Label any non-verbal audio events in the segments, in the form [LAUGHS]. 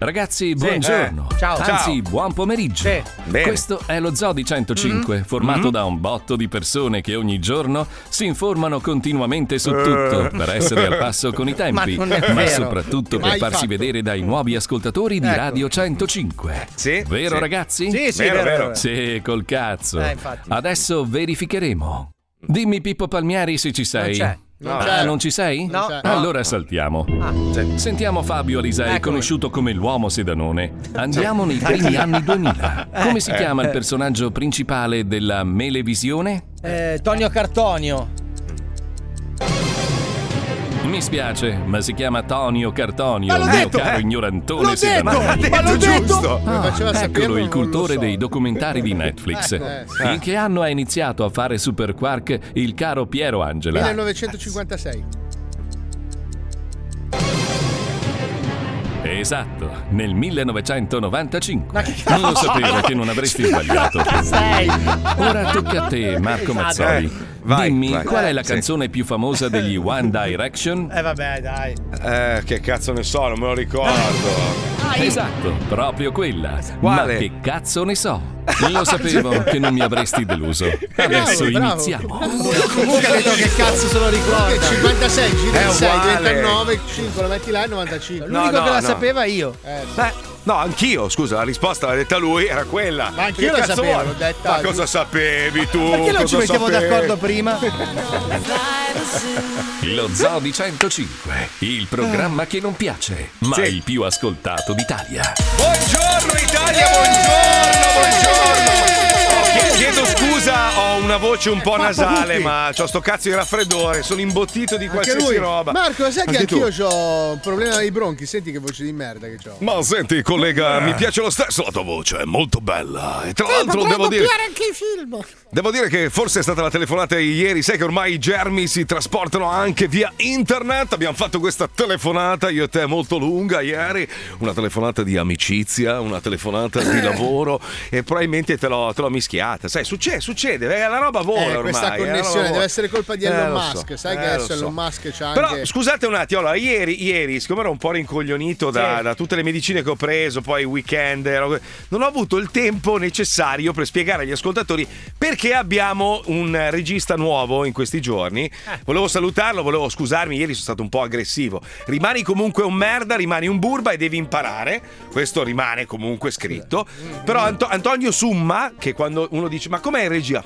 Ragazzi, buongiorno. Eh. Ciao. Anzi, Ciao. buon pomeriggio. Sì. Questo è lo Zodi 105, formato da un botto di persone che ogni giorno si informano continuamente su tutto per essere al passo con i [LAUGHS] tempi, Ma non ma soprattutto per farsi fatto. vedere dai nuovi ascoltatori di Ecco. Radio 105. Sì, Vero sì. ragazzi? Sì, sì, Vero, vero, vero. Sì, col cazzo. Eh. Adesso verificheremo. Dimmi Pippo Palmieri se ci sei. c'è. Non Ah, c'è. non ci sei? No. c'è. Allora saltiamo. Sentiamo Fabio Alisei, Eccolo. conosciuto come l'uomo sedanone. Andiamo nei primi anni 2000. Come si chiama il personaggio principale della Melevisione? Eh, Tonio Cartonio. Mi spiace, ma si chiama Tonio Cartonio, Ma l'ho mio detto, caro eh. ignorantone L'ho detto, sedanone. ma l'ho detto. giusto. Come faceva a saperlo, Eccolo il cultore so. dei documentari di Netflix. Eh, sì. In che anno ha iniziato a fare Super Quark il caro Piero Angela? 1956. Esatto, nel 1995. Ma che Non lo sapevo che non avresti sbagliato. Ora tocca a te, Marco Esatto. Mazzoli. Vai, Dimmi, vai. qual è la Sì. canzone più famosa degli [LAUGHS] One Direction? Eh vabbè, dai. Eh, che cazzo ne so, non me lo ricordo. Esatto, proprio quella. Quale? Ma che cazzo ne so? Lo sapevo [LAUGHS] che non mi avresti deluso. Adesso Bravo, bravo. iniziamo. Comunque ha detto che cazzo se lo Che ricorda. 56, gira il 6, uguale. diventa il 9, 5, lo metti là e 95. No, L'unico no, che la no. sapeva io. Eh, Beh, no, anch'io, scusa, la risposta l'ha detta lui, era quella. Ma anch'io la sapevo, l'ho detta Ma cosa sapevi tu? Perché non ci mettiamo sapevi? d'accordo prima? [LAUGHS] Lo Zoo di 105, il programma che non piace, ma Sì. il più ascoltato d'Italia. Buongiorno Italia, buongiorno, buongiorno. Chie- Chiedo scusa, ho una voce un po' nasale, ma ho sto cazzo di raffreddore, sono imbottito di qualsiasi lui. roba. Marco, lo sai che anch'io ho un problema dei bronchi? Senti che voce di merda che ho. Ma senti, collega, mi piace lo stesso la tua voce, è molto bella. E tra l'altro devo dire. anche i film. Devo dire che forse è stata la telefonata di ieri, sai che ormai i germi si trasportano anche via internet. Abbiamo fatto questa telefonata, io e te, molto lunga ieri. Una telefonata di amicizia, una telefonata di [LAUGHS] lavoro e probabilmente te l'ho, te l'ho mischiata. Sai, succede, succede, la roba vola Eh, ormai. questa connessione vola. deve essere colpa di Eh, Elon lo so, Musk. Sai eh, che adesso so. Elon Musk c'ha Però anche. scusate un attimo, allora, ieri, ieri, siccome ero un po' rincoglionito da, Sì. da tutte le medicine che ho preso, poi weekend, ero- non ho avuto il tempo necessario per spiegare agli ascoltatori perché abbiamo un regista nuovo in questi giorni. Volevo salutarlo, volevo scusarmi, ieri sono stato un po' aggressivo. Rimani comunque un merda, rimani un burba e devi imparare. Questo rimane comunque scritto. Però Anto- Antonio Summa, che quando uno dice ma com'è in regia?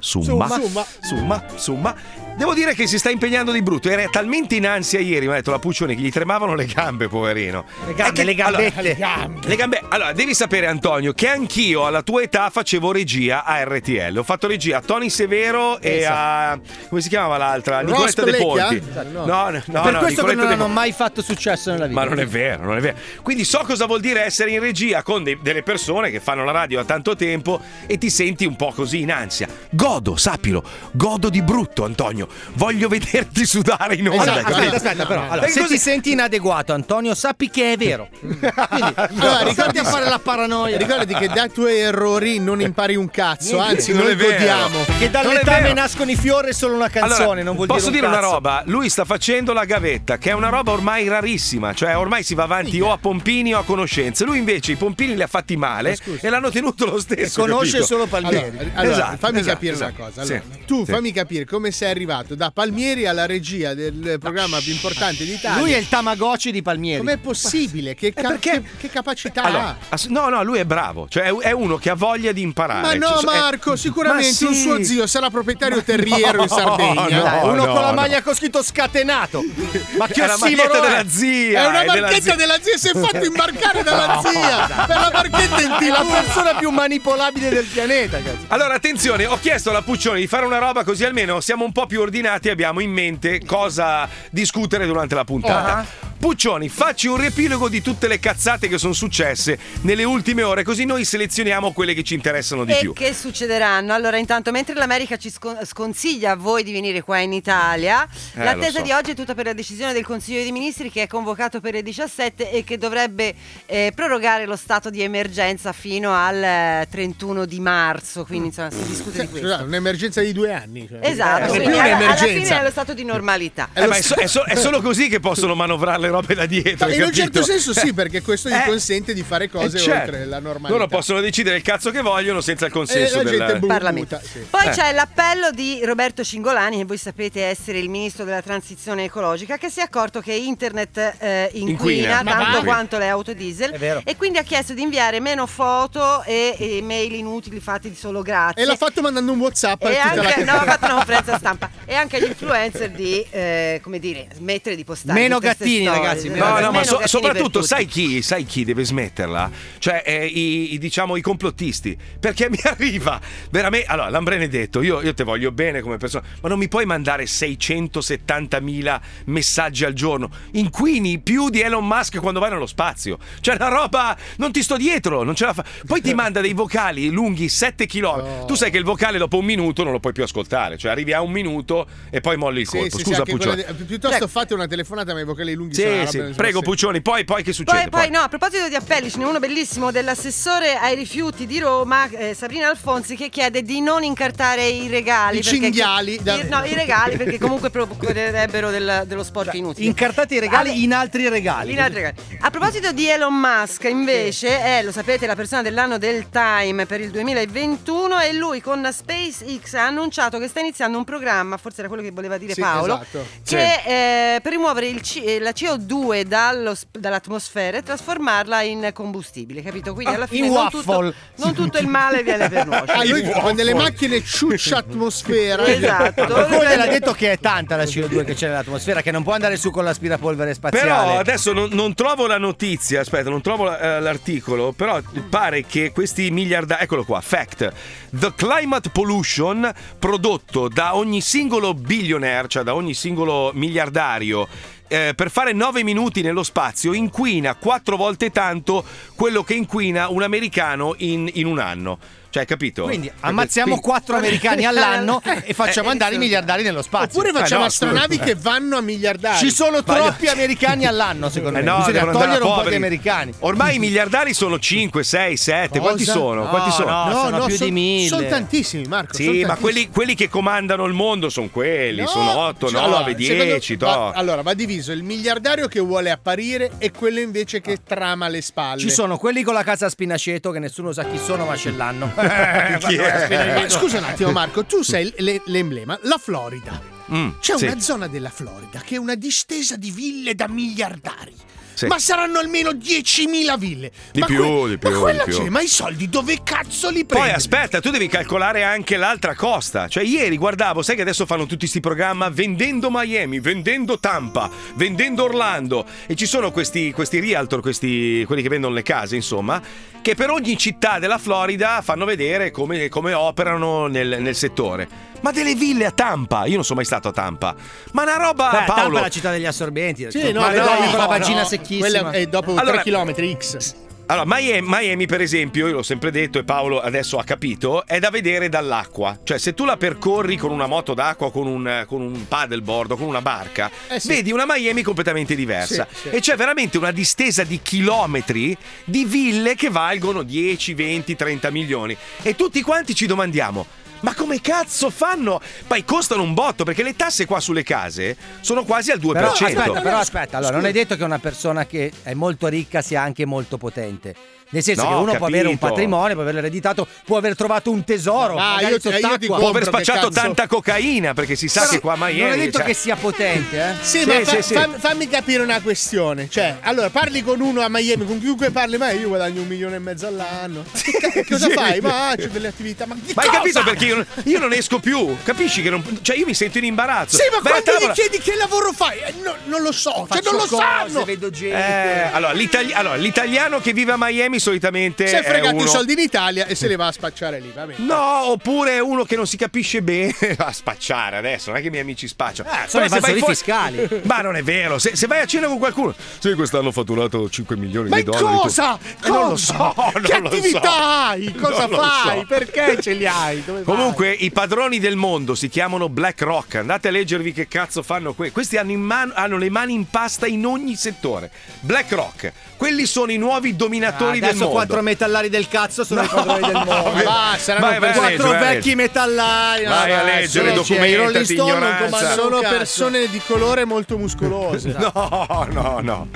Summa, Summa. Summa, Summa. Devo dire che si sta impegnando di brutto. Era talmente in ansia ieri, mi ha detto la Puccioni, che gli tremavano le gambe, poverino. Le gambe, che- le gambette. allora, Le gambe. le gambe. Allora, devi sapere, Antonio, che anch'io alla tua età facevo regia a RTL. Ho fatto regia a Tony Severo e a. come si chiamava l'altra? Ross Nicoletta De? Ponti. No. No, no, no. per no, questo che non De hanno mai fatto successo nella vita. Ma non è vero, non è vero. Quindi so cosa vuol dire essere in regia con dei- delle persone che fanno la radio da tanto tempo e ti senti un po' così in ansia. Godo, sappilo, godo di brutto, Antonio. Voglio vederti sudare in onda. Esatto? Aspetta, aspetta, però. Allora, E se così- ti senti inadeguato, Antonio, sappi che è vero. [LAUGHS] Quindi, Allora, ricordi a fare la paranoia. Ricordati che dai tuoi errori non impari un cazzo, anzi, Non noi è vero. godiamo. Che dall'etame nascono i fiori è solo una canzone, Allora, non vuol posso dire un dire una roba? Lui sta facendo la gavetta, che è una roba ormai rarissima, cioè ormai si va avanti o a pompini o a conoscenze. Lui invece i pompini li ha fatti male scusa. e l'hanno tenuto lo E stesso. conosce capito? solo Allora, Palmieri. allora, Esatto, fammi esatto, capire esatto. una cosa. Allora, Sì, tu sì. fammi capire come sei arrivato da Palmieri alla regia del programma più importante d'Italia. Lui è il Tamagotchi di Palmieri. Com'è possibile? Che, ca- perché- che- che capacità Allora, ha? ass- no, no, lui è bravo, cioè è- è uno che ha voglia di imparare. Ma no, Cioè, è- Marco, sicuramente Ma un sì. suo zio sarà proprietario terriero in Sardegna. no, uno no, con la no. maglia con scritto scatenato. [LAUGHS] Ma che È la maglietta è? della zia. È una è della marchetta zia. della zia, si è fatto [LAUGHS] imbarcare dalla zia per la marchetta in È la persona più manipolabile del pianeta, cazzo. Allora, attenzione, ho chiesto alla Puccioni di fare una roba così almeno siamo un po' più ordinati abbiamo in mente cosa discutere durante la puntata. Ah. Puccioni, facci un riepilogo di tutte le cazzate che sono successe nelle ultime ore, così noi selezioniamo quelle che ci interessano di e più. che succederanno? Allora, intanto, mentre l'America ci scon- sconsiglia a voi di venire qua in Italia, Eh, l'attesa so. di oggi è tutta per la decisione del Consiglio dei Ministri che è convocato per le 17 e che dovrebbe eh, prorogare lo stato di emergenza fino al eh, 31 di marzo. Quindi, insomma, si discute di questo. Scusate, un'emergenza di due anni. cioè. Esatto, è quindi più alla, alla fine è lo stato di normalità. Eh, ma è, so- è so- è solo così che possono manovrare [LAUGHS] le robe da dietro. in hai un certo senso sì, perché questo gli Eh, consente di fare cose eh, certo. oltre la normalità. Loro possono decidere il cazzo che vogliono senza il consenso E gente del Parlamento. sì. Poi Eh. c'è l'appello di Roberto Cingolani, che voi sapete essere il ministro della transizione ecologica, che si è accorto che internet eh, inquina, Inquina. Tanto vai. quanto le auto diesel e quindi ha chiesto di inviare meno foto e, e mail inutili fatti di solo grazie. E l'ha fatto mandando un WhatsApp a E anche, no, ha fatto una conferenza stampa e anche agli influencer di eh, come dire smettere di postare Meno gattini, storie. Ragazzi, No, no, ma so- soprattutto sai chi, sai chi deve smetterla? Cioè, eh, i, i, diciamo, i complottisti. Perché mi [LAUGHS] arriva veramente. Allora, Lambrene detto, io, io te voglio bene come persona, ma non mi puoi mandare 670.000 messaggi al giorno. Inquini più di Elon Musk quando vai nello spazio. Cioè, una roba. Non ti sto dietro, non ce la fa. Poi ti manda dei vocali lunghi 7 km. Tu sai che il vocale dopo un minuto non lo puoi più ascoltare. Cioè, arrivi a un minuto e poi molli il Sì, colpo. sì, sì, Scusa, Puccioni. quella di- piuttosto fate una telefonata ma i vocali lunghi sono Sì, sì. Prego, sì. Puccioni, poi, poi che succede? Poi, poi, no, a proposito di appelli, ce n'è uno bellissimo dell'assessore ai rifiuti di Roma, eh, Sabrina Alfonsi, che chiede di non incartare i regali. I perché- cinghiali, da- I- no, i regali perché comunque provocherebbero del- dello sporco inutile. Incartati i regali Vabbè. in altri regali. In altri regali. A proposito di Elon Musk, invece, è, lo sapete, la persona dell'anno del Time per il 2021 e lui con SpaceX ha annunciato che sta iniziando un programma, forse era quello che voleva dire Sì, Paolo, esatto. che eh, per rimuovere il eh, la CO2 dallo sp- dall'atmosfera e trasformarla in combustibile, capito? Quindi alla fine in non tutto, non tutto il male viene per noi. [LAUGHS] Ah, lui con delle macchine ciuccia atmosfera. Esatto. [LAUGHS] Qualcuno gliel'ha detto che è tanta la CO2 che c'è nell'atmosfera, che non può andare su con l'aspirapolvere spaziale. Però adesso non, non trovo la notizia, aspetta, non trovo eh, l'articolo, però pare che questi miliardari, eccolo qua, fact, the climate pollution prodotto da ogni singolo billionaire, cioè da ogni singolo miliardario, eh, per fare 9 minuti nello spazio inquina quattro volte tanto quello che inquina un americano in, in un anno. Cioè, capito? Quindi ammazziamo quattro americani all'anno [LAUGHS] e facciamo Eh, andare i miliardari nello spazio. Oppure facciamo no, astronavi scusa. che vanno a miliardari. Ci sono troppi americani all'anno, secondo Eh me. no, Bisogna devono andare togliere un po' di americani. Ormai i miliardari sono 5, 6, 7. Quanti Cosa? sono? No, Quanti sono? no. sono più son- di mille. Sono tantissimi, Marco. son Sì, ma tantissimi. quelli, quelli che comandano il mondo sono quelli, No, sono 8, cioè, 9, allora, 10. secondo- to. va- allora, va diviso il miliardario che vuole apparire e quello invece che trama le spalle. Ci sono quelli con la casa a spinaceto che nessuno sa chi sono, ma ce l'hanno. È? Ma scusa un attimo, Marco, tu sei l- l'emblema, la Florida. Mm, C'è sì. una zona della Florida che è una distesa di ville da miliardari. Sì. Ma saranno almeno 10.000 ville. Di ma più, di più, Ma quella di più. gente, ma i soldi dove cazzo li Poi prendi? aspetta, tu devi calcolare anche l'altra costa. Cioè, ieri guardavo, sai che adesso fanno tutti questi programmi vendendo Miami, vendendo Tampa, vendendo Orlando. E ci sono questi, questi realtor, questi, quelli che vendono le case, insomma, che per ogni città della Florida fanno vedere come, come operano nel, nel settore. Ma delle ville a Tampa, io non sono mai stato a Tampa. Ma una roba, Beh, Tampa Paolo. è la città degli assorbenti. Sì, no, ma le no, donne con la no, vagina no. secchissima. Quella è dopo Allora- 3 km X. Allora, Miami, Miami, per esempio, io l'ho sempre detto e Paolo adesso ha capito, è da vedere dall'acqua. Cioè, se tu la percorri con una moto d'acqua, con un, con un paddleboard o con una barca, Eh sì. vedi una Miami completamente diversa. Sì, sì. E c'è veramente una distesa di chilometri di ville che valgono 10, 20, 30 milioni. E tutti quanti ci domandiamo. Ma come cazzo fanno? Poi costano un botto perché le tasse qua sulle case sono quasi al 2%. Però aspetta, però aspetta, allora non è detto che una persona che è molto ricca sia anche molto potente. Nel senso No, che uno può avere un capito. patrimonio, può averlo ereditato, può aver trovato un tesoro. Ah, io io ti. Può aver spacciato tanta cocaina perché si sa Però che qua a Miami. Non è detto cioè- che sia potente, eh? Sì, Sì, ma sì, fa- sì. fam- fammi capire una questione. Cioè, allora parli con uno a Miami, con chiunque parli, ma io guadagno un milione e mezzo all'anno. Ma che cosa [LAUGHS] Sì. fai? Ma c'ho delle attività. Ma, Ma hai capito perché io non, io non esco più? Capisci che non. Cioè, io mi sento in imbarazzo. Sì, ma a quando gli tavola- chiedi che lavoro fai, eh, no- non lo so, cioè Faccio non lo cose, sanno. vedo gente. Eh, allora, l'itali- allora, l'italiano che vive a Miami solitamente. Si è fregato uno- i soldi in Italia e se li va a spacciare lì, va bene. No, oppure uno che non si capisce bene [LAUGHS] a spacciare adesso. Non è che i miei amici spacciano. Eh, sono vai evasori fuori- fiscali. [LAUGHS] Ma non è vero. Se, se vai a cena con qualcuno. Sì, quest'anno ho fatturato 5 milioni Ma di dollari. cosa? Eh, non lo so, Cosa? [LAUGHS] non che lo attività so. hai? Cosa Non fai? so. Perché ce li hai? Dove vai? Comunque, i padroni del mondo si chiamano BlackRock. Andate a leggervi che cazzo fanno que- Questi hanno, in mano- hanno le mani in pasta in ogni settore. BlackRock, quelli sono i nuovi dominatori Ah, del adesso mondo. quattro metallari del cazzo sono i padroni del mondo. Ah, saranno Vai, vai a quattro leggere, vai a vecchi leggere. metallari. Vai a vabbè, leggere, documentati, i Rolling Stone non ignoranza. Sono persone di colore molto muscolose. [LAUGHS] No, no, no.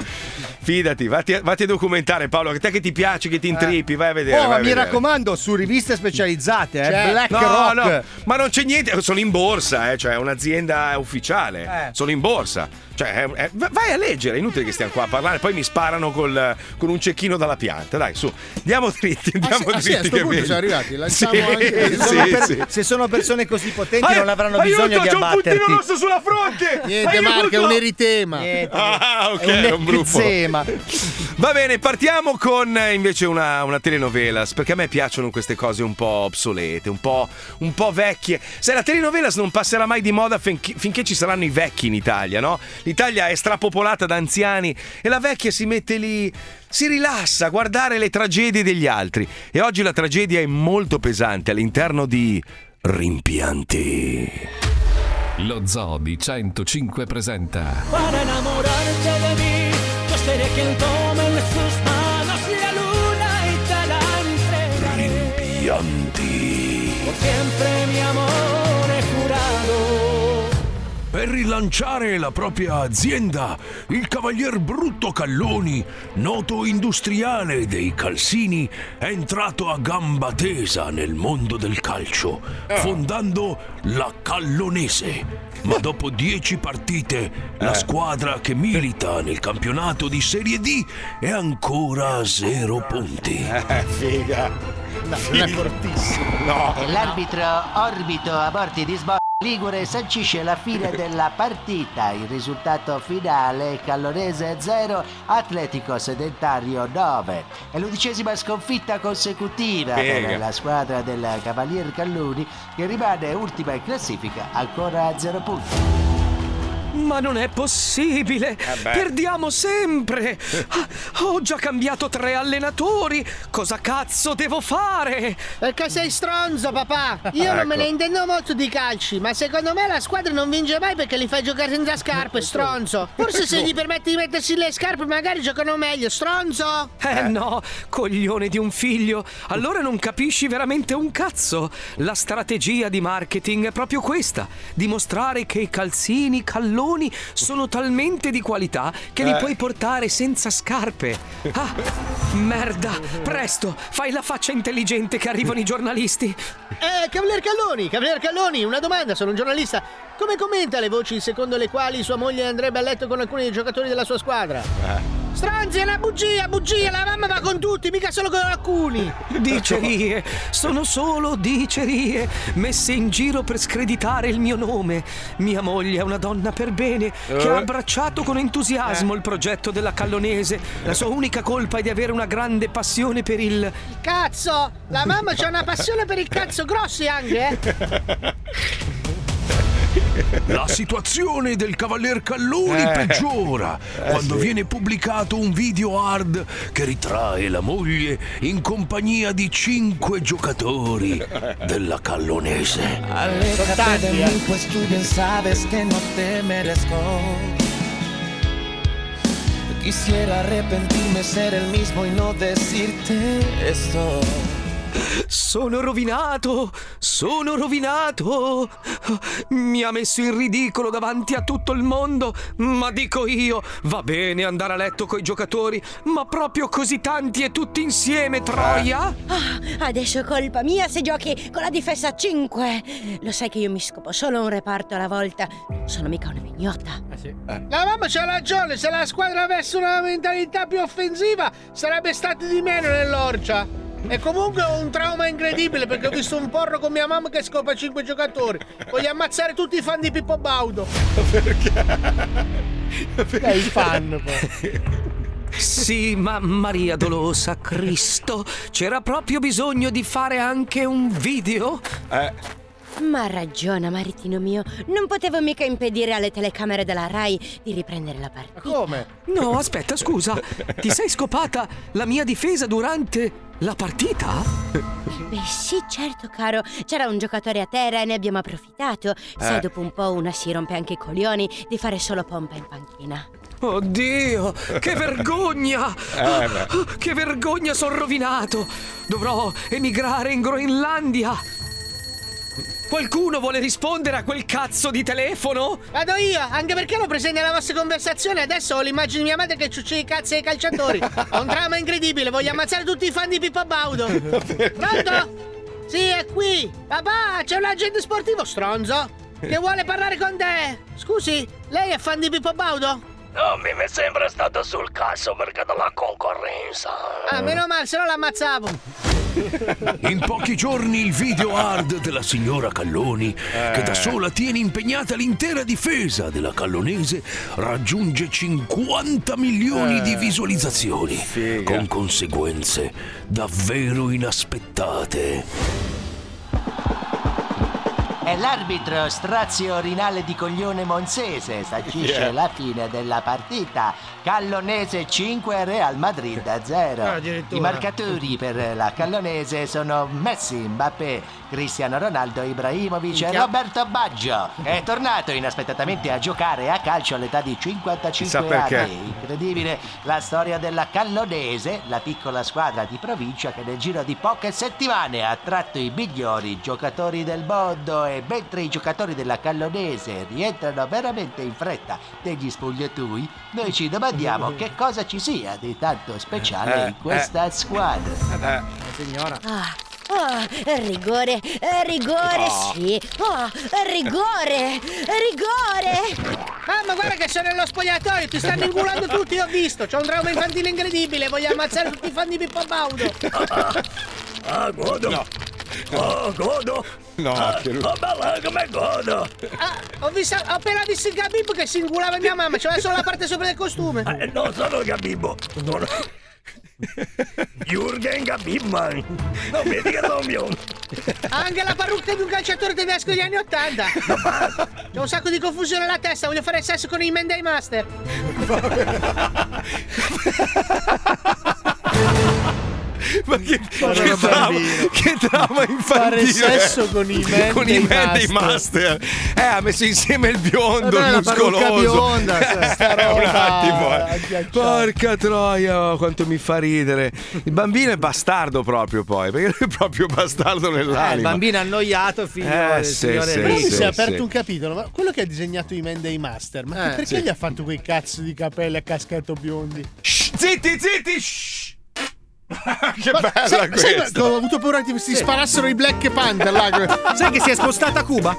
Fidati, vatti a, vatti a documentare Paolo, che te che ti piace, che ti intrippi, vai a vedere. Oh, vai ma a mi vedere. raccomando, su riviste specializzate, eh, Cioè, Black No, Rock. no, ma non c'è niente, sono in borsa, eh, cioè è un'azienda ufficiale, Eh. sono in borsa. Cioè, è- è- vai a leggere, è inutile che stiamo qua a parlare, poi mi sparano col- con un cecchino dalla pianta. Dai, su, andiamo dritti, Ah, andiamo sì, ah, sì, a dritti. sto che punto siamo arrivati. Lanciamo Sì, anche- Se sono, sì, per- sì. se sono persone così potenti Ai- non avranno bisogno di c'ho un puntino abbatterti. rosso sulla fronte! [LAUGHS] Niente! Marco, è un eritema. Niente, Ah, ok, è è un eczema. Va bene, partiamo con eh, invece una, una telenovelas, perché a me piacciono queste cose un po' obsolete, un po', un po' vecchie. Se la telenovelas non passerà mai di moda finché, finché ci saranno i vecchi in Italia, no? L'Italia è strapopolata da anziani e la vecchia si mette lì, si rilassa a guardare le tragedie degli altri. E oggi la tragedia è molto pesante all'interno di Rimpianti. Lo Zoo di 105 presenta para enamorarte de mí. Yo seré quien tome en sus manos la luna y te la entregaré. Por siempre mi jurado. Per rilanciare la propria azienda, il cavalier Brutto Calloni, noto industriale dei calzini, è entrato a gamba tesa nel mondo del calcio, fondando la Callonese. Ma dopo dieci partite, la squadra che milita nel campionato di Serie D è ancora a zero punti. Eh, figa. Non è fortissimo. E l'arbitro Orbito a bordi di Sbo Ligure sancisce la fine della partita. Il risultato finale Callonese 0, Atletico Sedentario 9. È l'undicesima sconfitta consecutiva Bega. per la squadra del Cavalier Calluni che rimane ultima in classifica ancora a 0 punti. Ma non è possibile! beh. Perdiamo sempre! [LAUGHS] Ah, Ho già cambiato tre allenatori! Cosa cazzo devo fare? Perché sei stronzo, papà. Io non me Ecco. ne intendo molto di calci, ma secondo me la squadra non vince mai perché li fai giocare senza scarpe, stronzo. [LAUGHS] Forse se gli permetti di mettersi le scarpe magari giocano meglio, stronzo. Eh no, coglione di un figlio! Allora non capisci veramente un cazzo! La strategia di marketing è proprio questa: dimostrare che i calzini calloni sono talmente di qualità che li Eh. puoi portare senza scarpe. [LAUGHS] Ah, merda! Presto, fai la faccia intelligente che arrivano i giornalisti. Eh, Cavalier Calloni, Cavalier Calloni, una domanda, sono un giornalista. Come commenta le voci secondo le quali sua moglie andrebbe a letto con alcuni dei giocatori della sua squadra? Stronzi, è una bugia, bugia, la mamma va con tutti, mica solo con alcuni. Dicerie, sono solo dicerie, messe in giro per screditare il mio nome. Mia moglie è una donna per bene che ha abbracciato con entusiasmo il progetto della Callonese. La sua unica colpa è di avere una grande passione per il. Cazzo, la mamma c'ha una passione per il cazzo grossi anche, eh? [LAUGHS] La situazione del Cavalier Calloni Eh. peggiora quando viene pubblicato un video hard che ritrae la moglie in compagnia di cinque giocatori della Callonese. Aléjate de mí, pues tú bien sabes que no te merezco. Quisiera arrepentirme, ser el mismo y no decirte esto. Sono rovinato! Sono rovinato! Mi ha messo in ridicolo davanti a tutto il mondo, ma dico io, va bene andare a letto coi giocatori, ma proprio così tanti e tutti insieme, Troia? Adesso è colpa mia se giochi con la difesa a 5. Lo sai che io mi scopo solo un reparto alla volta. Sono mica una mignotta. La mamma c'ha ragione, se la squadra avesse una mentalità più offensiva sarebbe stati di meno nell'orcia. E comunque ho un trauma incredibile perché ho visto un porro con mia mamma che scopa 5 giocatori. Voglio ammazzare tutti i fan di Pippo Baudo. Sei fan [LAUGHS] poi. Sì, ma Maria Dolosa, Cristo, c'era proprio bisogno di fare anche un video? Ma ragiona, maritino mio. Non potevo mica impedire alle telecamere della Rai di riprendere la partita. Come? No, aspetta, scusa, ti sei scopata la mia difesa durante la partita? Beh, sì, certo, caro. C'era un giocatore a terra e ne abbiamo approfittato. Sai, dopo un po' una si rompe anche i coglioni di fare solo pompa in panchina. Oddio, che vergogna! [LAUGHS] Eh. Che vergogna, sono rovinato! Dovrò emigrare in Groenlandia! Qualcuno vuole rispondere a quel cazzo di telefono? Vado io, anche perché l'ho presente nella vostra conversazione. Adesso ho l'immagine di mia madre che ciuccia i cazzi ai calciatori. Ho un dramma incredibile, voglio ammazzare tutti i fan di Pippo Baudo. [LAUGHS] Pronto? Sì, è qui. Papà, c'è un agente sportivo stronzo che vuole parlare con te. Scusi, lei è fan di Pippo Baudo? No, mi è sempre stato sul cazzo perché della concorrenza. Ah, meno male, se no l'ammazzavo. In pochi giorni il video hard della signora Calloni, che da sola tiene impegnata l'intera difesa della Callonese, raggiunge 50 milioni di visualizzazioni, con conseguenze davvero inaspettate. E l'arbitro strazio orinale di coglione Monsese sancisce Yeah. la fine della partita. Callonese 5, Real Madrid 0. Ah. I marcatori per la Callonese sono Messi, Mbappé, Cristiano Ronaldo, Ibrahimovic e. Roberto Baggio. È tornato inaspettatamente a giocare a calcio all'età di 55 Chissà perché. anni. Incredibile la storia della Callonese, la piccola squadra di provincia che nel giro di poche settimane ha attratto i migliori giocatori del mondo e mentre i giocatori della Callonese rientrano veramente in fretta negli spogliatoi, noi ci domandiamo che cosa ci sia di tanto speciale Eh, in questa squadra. Eh, Signora. Ah, ah, rigore, eh, rigore, sì. Ah, rigore, rigore. Ah, ma guarda che sono nello spogliatoio, ti stanno ingulando tutti, ho visto. C'ho un trauma infantile incredibile, voglio ammazzare tutti i fan di Pippo Baudo. Ah, godo. Oh, godo. no, Ah, che oh, bella, come godo. Ah, ho, visto, ho appena visto il Gabib che si ingulava mia mamma, c'aveva solo la parte sopra del costume. Eh, non sono Gabibbo. Sono... Jürgen Gabibman. Non dica mio. Ha anche la parrucca di un calciatore tedesco degli anni Ottanta. C'ho un sacco di confusione alla testa, voglio fare sesso con i Menday Master. Ma che, che, trauma, che trauma infantile Fare sesso con i man con dei i man dei master. master eh ha messo insieme il biondo Vabbè, il muscoloso bionda, cioè, [LAUGHS] sta Eh, un roba attimo eh. porca troia quanto mi fa ridere il bambino è bastardo proprio poi perché è proprio bastardo Eh, il nell'anima bambino annoiato, figlio Eh, sì, signore sì, Però mi ricco. si è sì, aperto sì. un capitolo, ma quello che ha disegnato i Menday Master, ma Eh, perché sì. gli ha fatto quei cazzo di capelli a caschetto biondi? Shh, zitti zitti shh. [LAUGHS] che Ma bella sai- sai questa che ho avuto paura che si sparassero i Black Panther là. Sai che si è spostata a Cuba?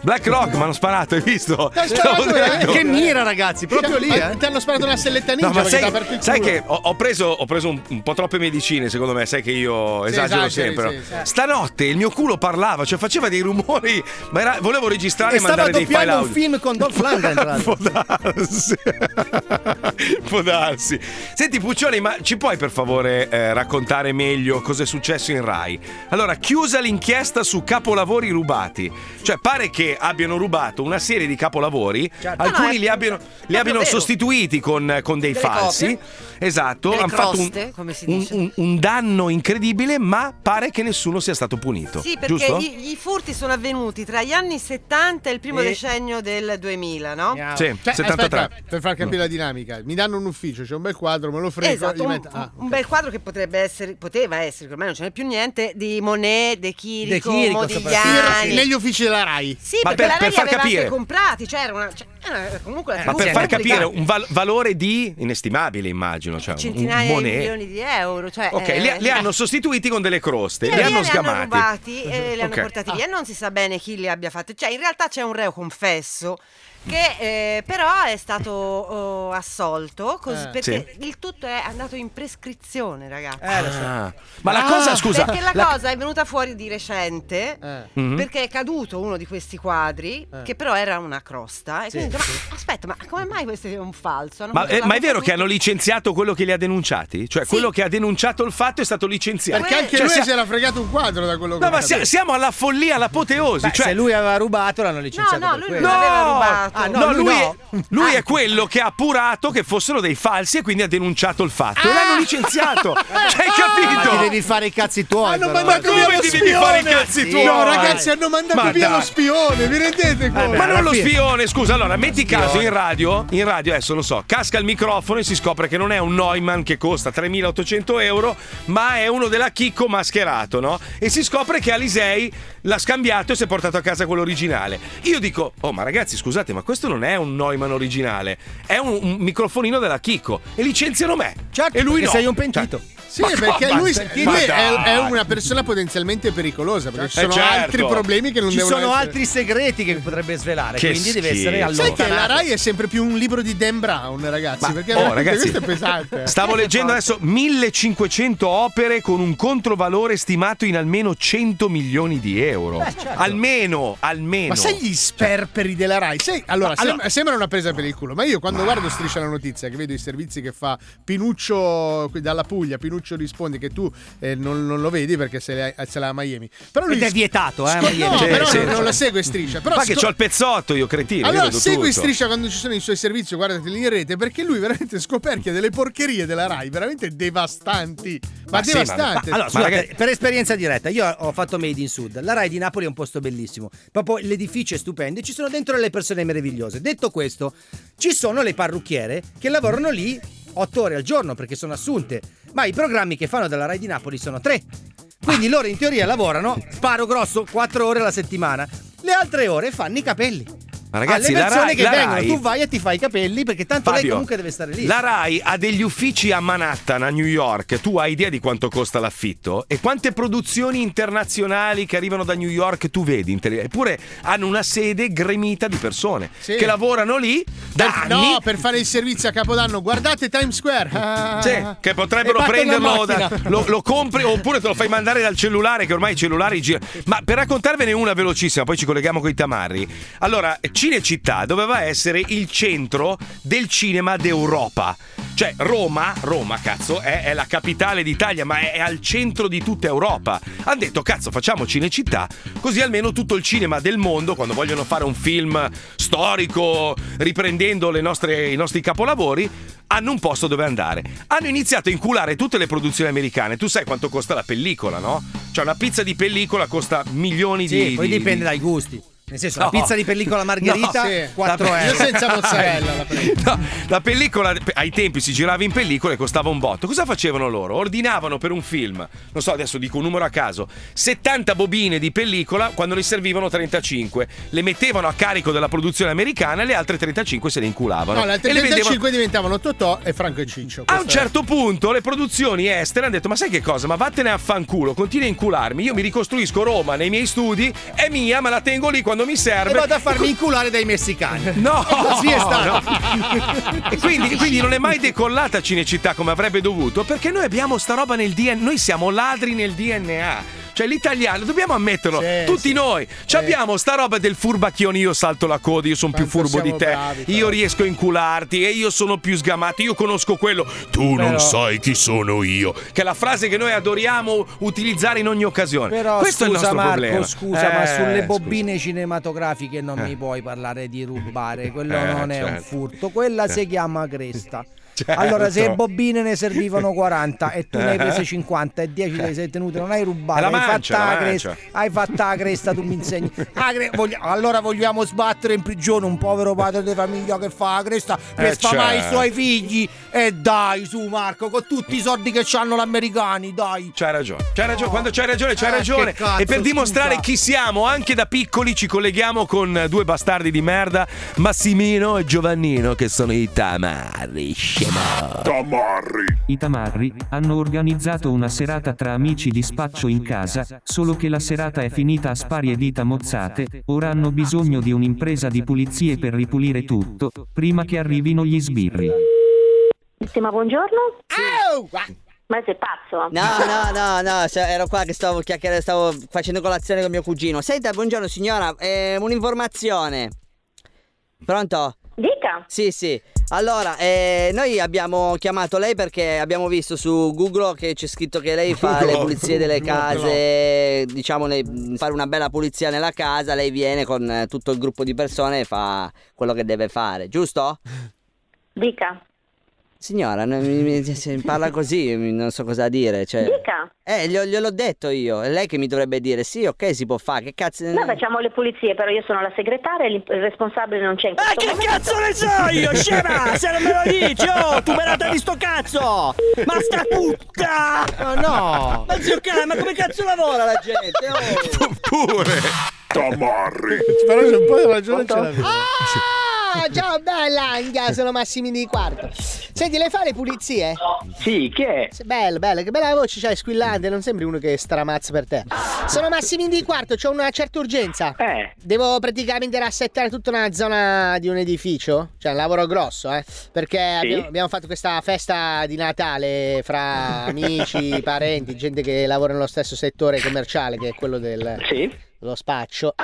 Black Rock mi hanno sparato hai visto sparato, eh? Che mira, ragazzi, proprio lì, eh. Ti hanno sparato una selletta ninja No, sai, sai che ho, ho preso, ho preso un, un po' troppe medicine, secondo me, sai che io Sì, esagero esageri, sempre. sì, no? sì. Stanotte il mio culo parlava, cioè faceva dei rumori, ma era- volevo registrare E e mandare dei file doppiando un audio. film con Dolph Lundgren. [LAUGHS] Può darsi. [LAUGHS] Può darsi. Senti, Puccioli, ma ci puoi per favore eh, raccontare meglio cosa è successo in Rai? Allora, chiusa l'inchiesta su capolavori rubati. Cioè, pare che abbiano rubato una serie di capolavori, Certo. alcuni No, no, li abbiano, li abbiano sostituiti con, con dei Delle falsi. Esatto, Delle hanno fatto un, croste, come si un- dice. un- un danno incredibile, ma pare che nessuno sia stato punito. Sì, perché giusto? i, i furti sono avvenuti tra gli anni 70 e il primo E- decennio del 2000, no? Andiamo. Sì, Cioè, 73. aspetta, per far capire la dinamica, mi danno un ufficio, c'è un bel quadro, me lo frego. Esatto, gli un, metto- ah, un ok. bel quadro che potrebbe essere, poteva essere, ormai non ce n'è più niente, di Monet, De Chirico, De Chirico, Modigliani. Negli uffici della Rai. Sì, Ma perché per- la per Rai li far aveva capire- anche comprati, cioè era una, cioè, era comunque Ma per far capire un val- valore di inestimabile, immagino. Cioè, centinaia un di milioni di euro, cioè, Ok, eh, li, li hanno sostituiti con delle croste, li hanno li sgamati. hanno rubati e li hanno Ok. portati via. Non si sa bene chi li abbia fatti. Cioè, in realtà c'è un reo confesso che eh, però è stato oh, assolto così, Eh. perché il tutto è andato in prescrizione, ragazzi. Eh, lo so. Ah, Ma la cosa, scusa, Perché la, la- cosa è venuta fuori di recente. Eh. Mhm. Perché è caduto uno di questi quadri, Eh. che però era una crosta. E Sì, quindi ho detto, ma aspetta, ma come mai questo è un falso? Hanno Ma, eh, la ma è vero che hanno licenziato quello che li ha denunciati? Cioè, Sì. quello che ha denunciato il fatto è stato licenziato. Perché anche Cioè, lui sia- si era fregato un quadro da quello che No, ma sia- siamo alla follia, all'apoteosi. Beh, cioè, se lui aveva rubato, l'hanno licenziato No, no, per lui quello. non aveva rubato. Ah, no, No, lui lui, no. È, lui è quello che ha appurato che fossero dei falsi e quindi ha denunciato il fatto. E l'hanno licenziato. Cioè, hai Ma ti capito? devi fare i cazzi tuoi. Hanno però. mandato come via lo devi fare i spione! cazzi Sì, tuoi? No, vai. ragazzi, hanno mandato Ma via dai. lo spione, vi rendete conto? Ma non lo spione, scusa, allora, Ma metti caso in radio, in radio adesso non so, casca il microfono e si scopre che non è un Neumann che costa 3.800 euro, ma è uno della Chicco mascherato, no? E si scopre che Alisei l'ha scambiato e si è portato a casa quello originale. Io dico, oh ma ragazzi scusate, ma questo non è un Neumann originale, è un, un microfonino della Chicco e licenziano me. Certo, e lui no. sei un pentito. Cioè, Sì, Ma perché come? lui, Ma lui è, è una persona potenzialmente pericolosa. Perché ci Eh, sono certo. altri problemi che non Ci devono sono essere. altri segreti che potrebbe svelare, Che quindi deve essere schifo. allontanato. Sai che la Rai è sempre più un libro di Dan Brown, ragazzi. Ma- perché oh, ragazzi, questo è pesante. Stavo leggendo adesso 1500 opere con un controvalore stimato in almeno 100 milioni di euro. certo. Almeno, almeno. Ma sai gli sperperi della Rai? Sai, allora, Ma sem- allora- sembra una presa per il culo, ma io quando guardo Striscia la notizia, che vedo i servizi che fa Pinuccio dalla Puglia, Pinuccio risponde che tu eh, non, non lo vedi perché se l'ha, se l'ha a Miami. Però lui Ed è vietato, eh, sco- Miami. no, Sì, però sì, non, non sì. la segue Striscia. Però Ma che sco- c'ho il pezzotto io, cretino. io allora vedo segui tutto. Striscia quando ci sono i suoi servizi, guardateli in rete, perché lui veramente scoperchia delle porcherie della Rai, veramente devastanti. Ma, Ma sì, ma-. Allora, scusate, ragazzi- per esperienza diretta, io ho fatto Made in Sud. La Rai di Napoli è un posto bellissimo. Proprio l'edificio è stupendo e ci sono dentro delle persone meravigliose. Detto questo, ci sono le parrucchiere che lavorano lì 8 ore al giorno perché sono assunte. Ma i programmi che fanno dalla Rai di Napoli sono 3. Quindi loro in teoria lavorano, sparo grosso, 4 ore alla settimana. Le altre ore fanno i capelli. Ma ragazzi, alle la persone Rai- che vengono, Rai- tu vai e ti fai i capelli perché tanto lei Fabio, comunque deve stare lì. La Rai ha degli uffici a Manhattan, a New York. Tu hai idea di quanto costa l'affitto? E quante produzioni internazionali che arrivano da New York tu vedi? Eppure hanno una sede gremita di persone Sì. che lavorano lì da Per- anni. no, per fare il servizio a Capodanno, guardate Times Square. Ah. Sì, che potrebbero prenderlo, da- lo, lo compri oppure te lo fai mandare dal cellulare, che ormai i cellulari girano. Ma per raccontarvene una velocissima, poi ci colleghiamo con i tamarri. Allora, Cinecittà doveva essere il centro del cinema d'Europa. Cioè, Roma, Roma, cazzo, è, è la capitale d'Italia, ma è, è al centro di tutta Europa. Hanno detto, cazzo, facciamo Cinecittà, così almeno tutto il cinema del mondo, quando vogliono fare un film storico, riprendendo le nostre- i nostri capolavori, hanno un posto dove andare. Hanno iniziato a inculare tutte le produzioni americane. Tu sai quanto costa la pellicola, no? Cioè, una pizza di pellicola costa milioni Sì, di. poi di- dipende di- dai gusti. Nel senso, No. la pizza di pellicola margherita, No, sì. 4 La- euro. Io senza mozzarella la [LAUGHS] prendo. No, la pellicola ai tempi si girava in pellicola e costava un botto. Cosa facevano loro? Ordinavano per un film, non so, adesso dico un numero a caso, 70 bobine di pellicola quando ne servivano 35. Le mettevano a carico della produzione americana e le altre 35 se le inculavano. No, le altre e le 35 vendevano diventavano Totò e Franco e Ciccio. a un Questo è- certo punto le produzioni estere hanno detto: Ma sai che cosa? Ma vattene a fanculo, continui a incularmi. Io mi ricostruisco Roma nei miei studi, è mia, me la tengo lì quando mi serve. E vado a farmi inculare dai messicani. [LAUGHS] No, Così è stato. no. E quindi, quindi non è mai decollata Cinecittà come avrebbe dovuto, perché noi abbiamo sta roba nel DNA, noi siamo ladri nel DNA. Cioè l'italiano, dobbiamo ammetterlo, Sì, tutti sì. noi ci abbiamo sta roba del furbacchione, io salto la coda, io sono più furbo di te, bravi, io riesco a incularti e io sono più sgamato, io conosco quello, tu non Però- sai chi sono io, che è la frase che noi adoriamo utilizzare in ogni occasione. Però Questo scusa è il nostro Marco, problema. scusa, ma Eh, sulle scusa. bobine cinematografiche non Eh. mi puoi parlare di rubare, quello Eh, non è un certo. furto, quella si chiama cresta. [LAUGHS] Certo. Allora, se bobine ne servivano 40 e tu ne hai prese [LAUGHS] 50 e 10 te le sei tenute, non hai rubato, hai, mancia, fatta cresta, hai fatta la cresta, tu mi insegni. [LAUGHS] Cre- voglia- allora vogliamo sbattere in prigione un povero padre di famiglia che fa la cresta per Eh, sfamare certo. i suoi figli. E dai, su Marco, con tutti i soldi che hanno gli americani, dai. C'hai ragione, c'hai ragione, quando c'hai ragione c'hai Eh, ragione. cazzo, e per dimostrare scusa. chi siamo, anche da piccoli ci colleghiamo con due bastardi di merda, Massimino e Giovannino, che sono i tamari. Scemo. I Tamarri hanno organizzato una serata tra amici di spaccio in casa, solo che la serata è finita a sparie dita mozzate, ora hanno bisogno di un'impresa di pulizie per ripulire tutto, prima che arrivino gli sbirri. Sì, ma buongiorno? Au! Ma sei pazzo? No, no, no, no, se- ero qua che stavo chiacchierando, stavo facendo colazione con mio cugino. Senta, buongiorno signora, eh, un'informazione. Pronto? Dica. Sì, sì. Allora, eh, noi abbiamo chiamato lei perché abbiamo visto su Google che c'è scritto che lei fa Google. le pulizie delle case, diciamo le- fare una bella pulizia nella casa, lei viene con eh, tutto il gruppo di persone e fa quello che deve fare, giusto? Dica. Signora, non mi, mi- se parla così, non so cosa dire. Cioè... Dica. Eh, glielo, gliel'ho detto io. È lei che mi dovrebbe dire sì, ok, si può fare. Che cazzo. Noi facciamo le pulizie, però io sono la segretaria e il responsabile non c'è in questo che momento. cazzo ne so io, scema! [LAUGHS] Se non me lo dici, oh, tu berata di sto cazzo! Ma sta putta! Oh no! Ma zio cane, ma come cazzo lavora la gente? Oh. [LAUGHS] Pure! Tamarri! Però c'è un po' di ragione ce l'avevo. Ah, ciao bella Anghia, sono Massimini di quarto. Senti, lei fa le pulizie? Sì, chi è? Bello, bello, che bella voce c'hai, squillante, non sembri uno che stramazza per te. Sono Massimini di quarto, c'ho una certa urgenza. Eh. Devo praticamente rassettare tutta una zona di un edificio, cioè un lavoro grosso, eh. Perché abbiamo, abbiamo fatto questa festa di Natale fra amici, [LAUGHS] parenti, gente che lavora nello stesso settore commerciale che è quello del dello spaccio.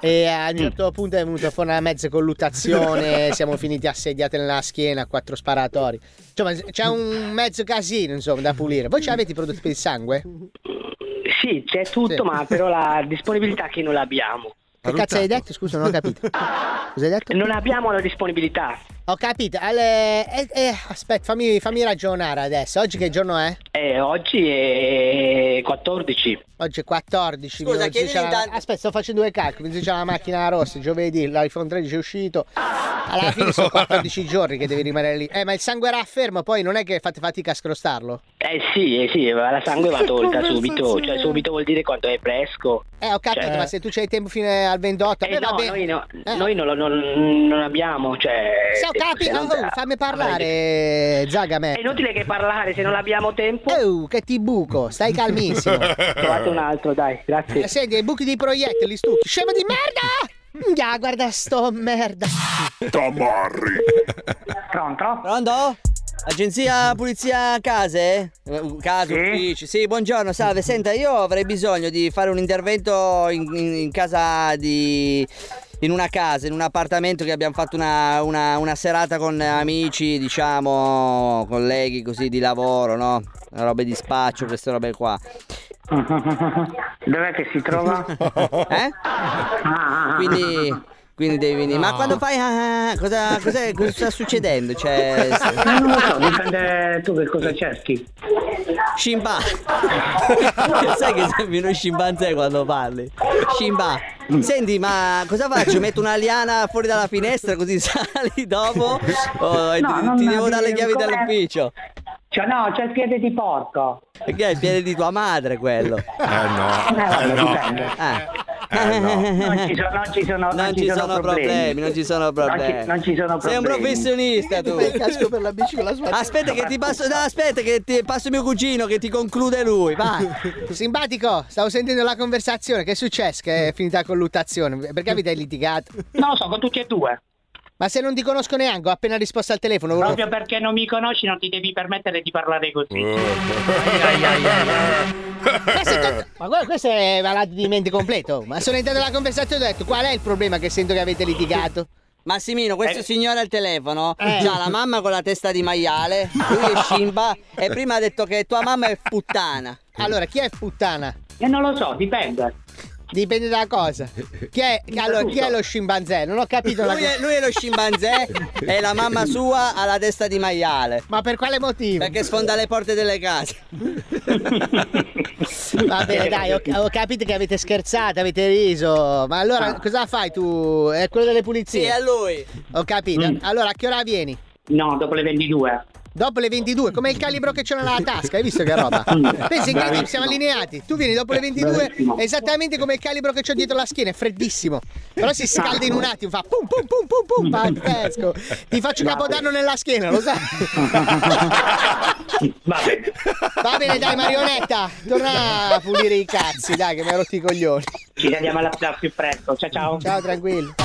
E a un certo punto è venuta fuori una mezza colluttazione, [LAUGHS] siamo finiti assediati nella schiena, quattro sparatori. Insomma, c'è un mezzo casino, insomma, da pulire. Voi ce l'avete i prodotti per il sangue? Sì, c'è tutto, Sì. ma però la disponibilità che non l'abbiamo. Che cazzo hai detto? Scusa, non ho capito. [LAUGHS] Cosa hai detto? Non abbiamo la disponibilità. Ho capito. Alle- eh, eh, aspetta, fammi, fammi ragionare adesso. Oggi che giorno è? Eh, oggi è 14. Oggi è 14. Scusa, chiedi dice la- intanto- Aspetta, sto facendo due calcoli. Mi dice la macchina rossa, giovedì, l'iPhone 13 è uscito. Alla fine sono [LAUGHS] 14 giorni che devi rimanere lì. Eh, ma il sangue era fermo, poi non è che fate fatica a scrostarlo. Eh sì, eh sì, ma la sangue va [LAUGHS] tolta subito. Cioè, subito vuol dire quanto è fresco. Eh, ho capito, Cioè- ma se tu c'hai tempo fino al 28, a me Eh no, noi, no- Eh. noi non, non- non abbiamo, cioè... Se- capito, oh, fammi parlare, Zagame. È inutile che parlare se non abbiamo tempo. Oh, che ti buco, stai calmissimo. [LAUGHS] Trovate un altro, dai, grazie. Eh, Senti, i buchi di proiettili, stucchi. Scemo di merda! Ya, guarda sto merda. Tamarri! Pronto? Pronto? Agenzia Pulizia Case? Eh, Case, Sì. uffici. Sì, buongiorno, salve. Senta, io avrei bisogno di fare un intervento in, in- in casa di. In una casa, in un appartamento che abbiamo fatto una, una- una serata con amici, diciamo, colleghi così di lavoro, no? Robe di spaccio, queste robe qua. Dov'è che si trova? [LAUGHS] Eh? Quindi, quindi devi venire. Ma quando fai. ah, ah, cosa, cos'è- cosa sta succedendo? Cioè. Eh, [LAUGHS] non lo so, dipende tu che cosa cerchi. Shimba. [LAUGHS] Sai che sembri uno scimpanzé quando parli. Shimba. Senti, ma cosa faccio? Metto una liana fuori dalla finestra così sali dopo? O No, ti, ti devo dare le chiavi come- dell'ufficio? Cioè, no, c'è il piede di porco. Perché è il piede di tua madre quello? Eh no, vabbè, eh no. Eh. Non ci sono, non ci sono, Non ci sono problemi, non ci sono problemi. Non ci, sono Sei un problemi. professionista tu. Il casco per la bici con la sua Aspetta che ti passo, no, aspetta che ti passo mio cugino che ti conclude lui, vai. Simpatico, stavo sentendo la conversazione. Che è successo? Che è finita la colluttazione? Perché avete litigato? Non lo so, con tutti e due. Ma se non ti conosco neanche, ho appena risposto al telefono. volevo- Proprio perché non mi conosci non ti devi permettere di parlare così. Ma, se tanto- ma guarda, questo è malato di mente completo. Ma sono entrato nella conversazione e ho detto: qual è il problema che sento che avete litigato? Massimino, questo Eh. signore al telefono Eh. ha la mamma con la testa di maiale, lui è Shimba e prima ha detto che tua mamma è puttana. Allora, chi è puttana? E non lo so, dipende. Dipende da cosa. Chi è, allora, chi è lo scimpanzé? Non ho capito la Lui è, lui è lo scimpanzé e la mamma sua ha la testa di maiale. Ma per quale motivo? Perché sfonda le porte delle case. [LAUGHS] Va bene, dai, ho, ho capito che avete scherzato, avete riso. Ma allora cosa fai tu? È quello delle pulizie? Sì, è lui. Ho capito. Mm. Allora, a che ora vieni? No, dopo le 22. Dopo le 22, come il calibro che c'ho nella tasca, hai visto che roba? [LAUGHS] Pensi incredibile, siamo allineati. Tu vieni dopo le 22, Bravissimo. esattamente come il calibro che c'ho dietro la schiena, è freddissimo. Però si scalda in un attimo, fa pum pum pum pum pum, pazzesco. Ti faccio capodanno nella schiena, lo sai? [LAUGHS] Va bene. Va bene, dai, marionetta, torna a pulire i cazzi, dai, che mi hai rotto i coglioni. Ci vediamo alla al più presto. Ciao ciao. Ciao, tranquillo. [LAUGHS]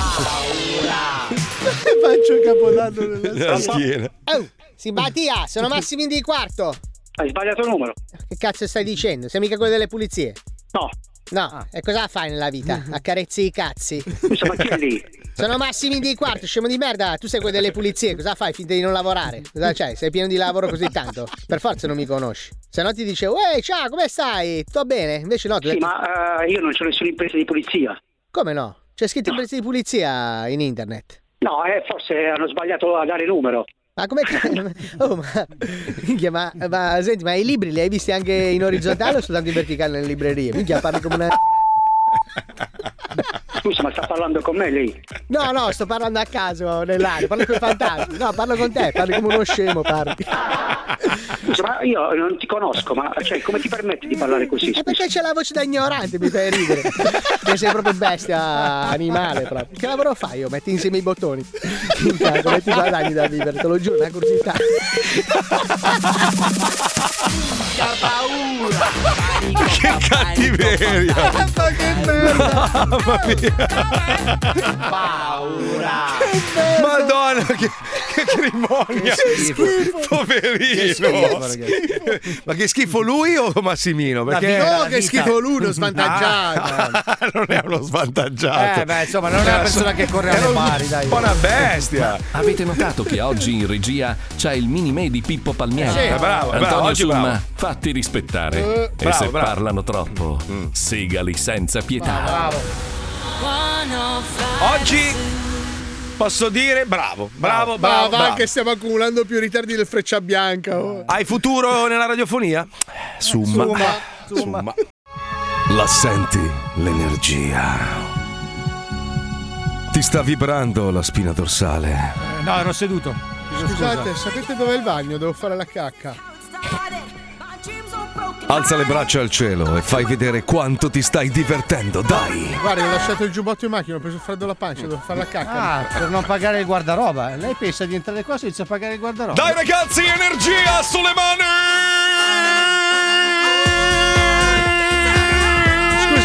Faccio capodanno nella schiena. Oh, simpatia, sono Massimini di quarto. Hai sbagliato il numero. Che cazzo stai dicendo? Sei mica quello delle pulizie? No. No, e cosa fai nella vita? [LAUGHS] Accarezzi i cazzi. Lì? [LAUGHS] Sono Massimi di quarto, scemo di merda. Tu sei quello delle pulizie, cosa fai? Finta di non lavorare. Cosa c'hai? Sei pieno di lavoro così tanto? Per forza non mi conosci. Se no ti dicevo, ehi, ciao, come stai? Tutto bene? Invece no, tu Sì, ma eh, io non c'ho nessuna impresa di polizia. Come no? C'è scritto impresa di pulizia in internet. No, eh, forse hanno sbagliato a dare il numero. Ma come [LAUGHS] Oh, ma, ma, ma senti, ma i libri li hai visti anche in orizzontale o soltanto in verticale nelle librerie? Minchia, parli come una. [LAUGHS] Scusa, ma sta parlando con me lei? No, no, sto parlando a caso nell'aria, parlo con i fantasmi. No, parlo con te, parli come uno scemo, parli. Scusa, ma io non ti conosco, ma cioè, come ti permetti di parlare così? E perché c'è la voce da ignorante, mi fai ridere. Che sei proprio bestia animale proprio. Che lavoro fai io? Metti insieme i bottoni. In casa, come ti guadagni da vivere, te lo giuro, una curiosità. Che cattiveria! Ma che merda! Mamma mia! Paura! Madonna, che, che crimonia! Poverino! Ma che schifo lui o Massimino? Perché... No, che schifo lui, uno svantaggiato. Ah, [LAUGHS] non è uno svantaggiato. Eh, beh, insomma, non è una persona che corre alle un pari, dai. po' una bestia. Avete notato che oggi in regia c'è il mini me di Pippo Palmieri? Sì. Eh, bravo, bravo, Antonio oggi Summa, bravo. fatti rispettare. Eh, e bravo, se bravo. parlano troppo, segali senza pietà. Bravo. Oggi posso dire bravo, bravo, bravo. va bravo. che stiamo accumulando più ritardi del freccia bianca. oh. Hai futuro nella radiofonia? Summa. Summa, Summa. La senti l'energia? Ti sta vibrando la spina dorsale. No, ero seduto. Scusate, scusa. sapete dov'è il bagno? Devo fare la cacca. Alza le braccia al cielo e fai vedere quanto ti stai divertendo, dai! Guarda, ho lasciato il giubbotto in macchina, ho preso il freddo alla pancia, devo fare la cacca. Ah, per non pagare il guardaroba. Lei pensa di entrare qua senza pagare il guardaroba? Dai ragazzi, energia sulle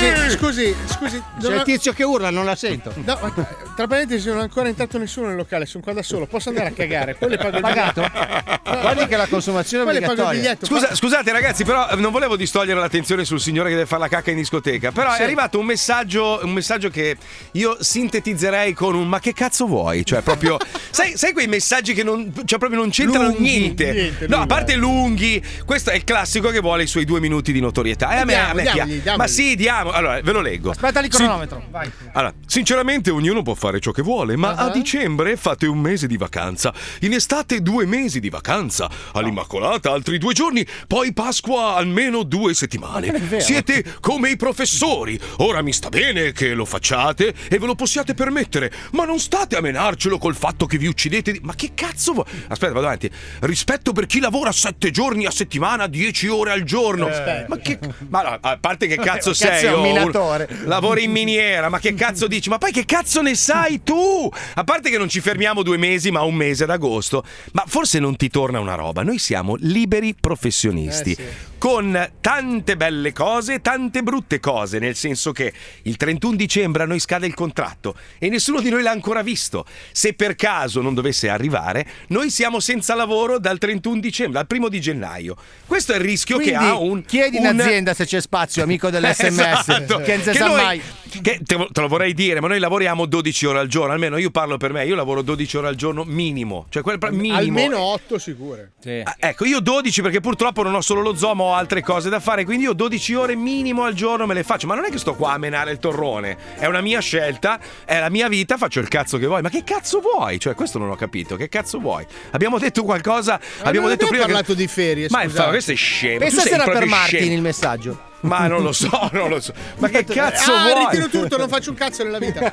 Scusi, scusi, scusi. C'è il tizio che urla, non la sento. No, ma tra parentesi non è ancora entrato nessuno nel locale, sono qua da solo, posso andare a cagare, poi le pago il Pagato? biglietto. Guardi che la consumazione è Poi il obbligatoria. biglietto. Scusa, scusate ragazzi, però eh, non volevo distogliere l'attenzione sul signore che deve fare la cacca in discoteca. Però Sì. è arrivato un messaggio, un messaggio che io sintetizzerei con un ma che cazzo vuoi? Cioè, proprio. [LAUGHS] sai, sai quei messaggi che non, cioè, proprio non c'entrano Lunghi, niente. niente, no, a parte lunghi, questo è il classico che vuole i suoi due minuti di notorietà. E a me, a me Diamogli, diamogli. Ma sì, diamo. Allora, ve lo leggo. Aspetta il cronometro, vai. Allora, sinceramente ognuno può fare ciò che vuole, ma a dicembre fate un mese di vacanza, in estate due mesi di vacanza, all'Immacolata altri due giorni, poi Pasqua almeno due settimane. [LAUGHS] Siete come i professori. Ora mi sta bene che lo facciate e ve lo possiate permettere, ma non state a menarcelo col fatto che vi uccidete. di- Ma che cazzo vuoi? Aspetta, vado avanti. Rispetto per chi lavora sette giorni a settimana, dieci ore al giorno. Ma che. Ma no, a parte che cazzo Cazzo sei? è un oh, minatore. lavori in miniera, ma che cazzo dici? Ma poi che cazzo ne sai tu? A parte che non ci fermiamo due mesi, ma un mese ad agosto. Ma forse non ti torna una roba. Noi siamo liberi professionisti. Eh, sì. Con tante belle cose tante brutte cose, nel senso che il 31 dicembre a noi scade il contratto e nessuno di noi l'ha ancora visto. Se per caso non dovesse arrivare, noi siamo senza lavoro dal 31 dicembre, dal primo di gennaio. Questo è il rischio Quindi che ha un. chiedi in un- azienda se c'è spazio, amico [LAUGHS] dell'SMS. Esatto. Che non si Che sa noi- mai. che te, te lo vorrei dire, ma noi lavoriamo 12 ore al giorno, almeno io parlo per me, io lavoro 12 ore al giorno minimo, cioè quel minimo. Almeno 8 sicure. Ah, Ecco, io 12 perché purtroppo non ho solo lo zoo, ma ho altre cose da fare, quindi io 12 ore minimo al giorno me le faccio, ma non è che sto qua a menare il torrone, è una mia scelta, è la mia vita, faccio il cazzo che vuoi, ma che cazzo vuoi? Cioè, questo non ho capito, che cazzo vuoi? Abbiamo detto qualcosa, abbiamo non detto abbiamo prima che- parlato di ferie, Ma fa- questo è scemo. Pensa tu se sei era per Martin scemo. il messaggio. Ma non lo so, non lo so. Ma che cazzo ah, vuoi? ritiro tutto, non faccio un cazzo nella vita. [LAUGHS]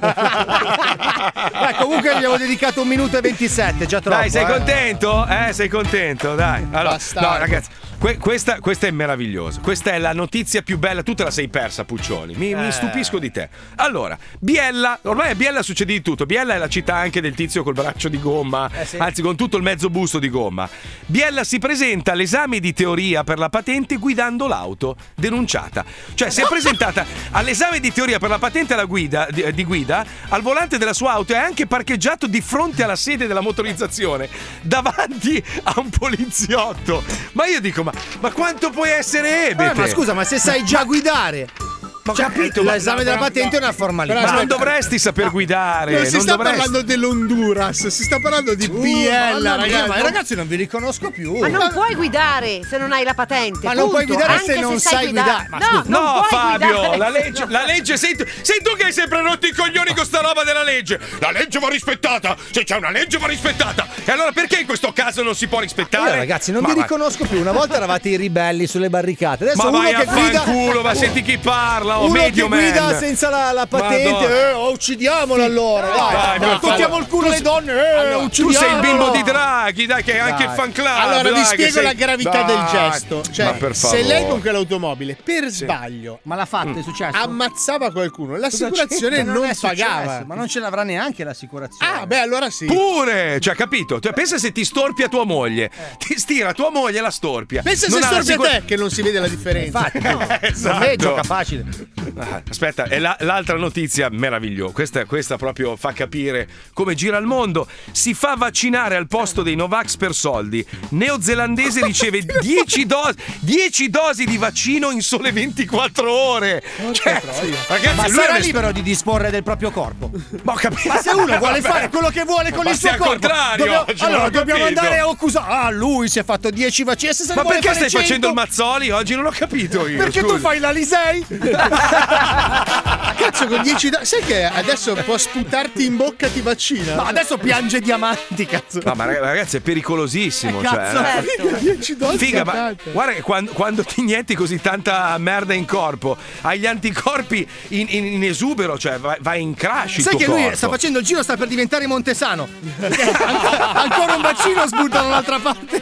Dai, comunque gli abbiamo dedicato un minuto e 27, già troppo. Dai, sei eh. contento? Eh, sei contento? Dai. Allora, Bastardo. no, ragazzi, que- questa, questa è meravigliosa. Questa è la notizia più bella. Tu te la sei persa, Puccioni. Mi, mi Eh. stupisco di te. Allora, Biella, ormai a Biella succede di tutto. Biella è la città anche del tizio col braccio di gomma, Eh, sì. anzi, con tutto il mezzo busto di gomma. Biella si presenta all'esame di teoria per la patente guidando l'auto, denunciata. Cioè, si è presentata all'esame di teoria per la patente alla guida, di, di guida al volante della sua auto e anche parcheggiato di fronte alla sede della motorizzazione, davanti a un poliziotto. Ma io dico, ma, ma quanto puoi essere ebete? Eh, ma scusa, ma se sai già guidare. Ma ho Cioè, capito, ma- l'esame della patente è una formalità. Ma non dovresti saper guidare. Non si non sta dovresti. parlando dell'Honduras, si sta parlando di BL, mamma mia, ragazzi. ma ragazzi non vi riconosco più. Ma non puoi guidare se non hai la patente. Ma non puoi punto. guidare Anche se non sai sai guidare. Ma No, scusa. non No, puoi Fabio, guidare. la legge, la legge sei, tu, sei tu che hai sempre rotto i coglioni con sta roba della legge. La legge va rispettata. Se c'è una legge va rispettata. E allora perché in questo caso non si può rispettare? Allora, ragazzi, non Ma vi riconosco più. Una volta eravate i ribelli sulle barricate. Adesso Ma uno vai che a guida. fanculo, ma senti chi parla, oh, uno medio che guida man. senza la, la patente. Eh, oh, uccidiamolo allora. Dai, Dai, tocchiamo il culo alle donne. Eh, Allora, tu sei il bimbo di Draghi, dai, che è anche il fan club. Allora dai, vi spiego sei- la gravità Dai. del gesto. Cioè, se lei con quell'automobile per sbaglio Ma l'ha fatta, è successo? ammazzava qualcuno, l'assicurazione non, è successo, pagava. Ma non ce l'avrà neanche l'assicurazione. Ah, beh, allora sì. Pure, cioè, capito? Cioè, pensa se ti storpia tua moglie. Ti stira tua moglie e la storpia. Pensa Non se storpia te che non si vede la differenza. Infatti, no. [LAUGHS] Esatto. Lei gioca facile. Ah, Aspetta, e la- l'altra notizia meravigliosa. Questa, questa proprio fa capire come gira il mondo. Si fa vaccinare al posto dei Novax per soldi. Neozelandese riceve 10 dosi, 10 dosi di vaccino in sole 24 ore. Cioè, ragazzi, Ma sarà è libero di disporre del proprio corpo. Ma. Ma se uno vuole [LAUGHS] fare quello che vuole con Ma il suo corpo, contrario, dobbiamo- non allora dobbiamo capito. andare a accusare. Ah, lui si è fatto 10 vaccini. Se Ma perché stai 100, facendo il Mazzoli oggi? Non ho capito io. Perché tu scusa. fai l'Alisei? [LAUGHS] Cazzo, con 10 do- Sai che adesso può sputarti in bocca ti vaccina? Ma adesso piange diamanti, cazzo. No, ma rag- ragazzi, è pericolosissimo. Eh, cazzo, cioè, certo. 10 dosi Figa, ma guarda che quando, quando ti inietti così tanta merda in corpo, hai gli anticorpi in, in- in esubero, cioè vai, vai in crash. il Sai tuo che lui corpo. sta facendo il giro, sta per diventare Montesano. ancora, ancora un bacino sbuta dall'altra parte.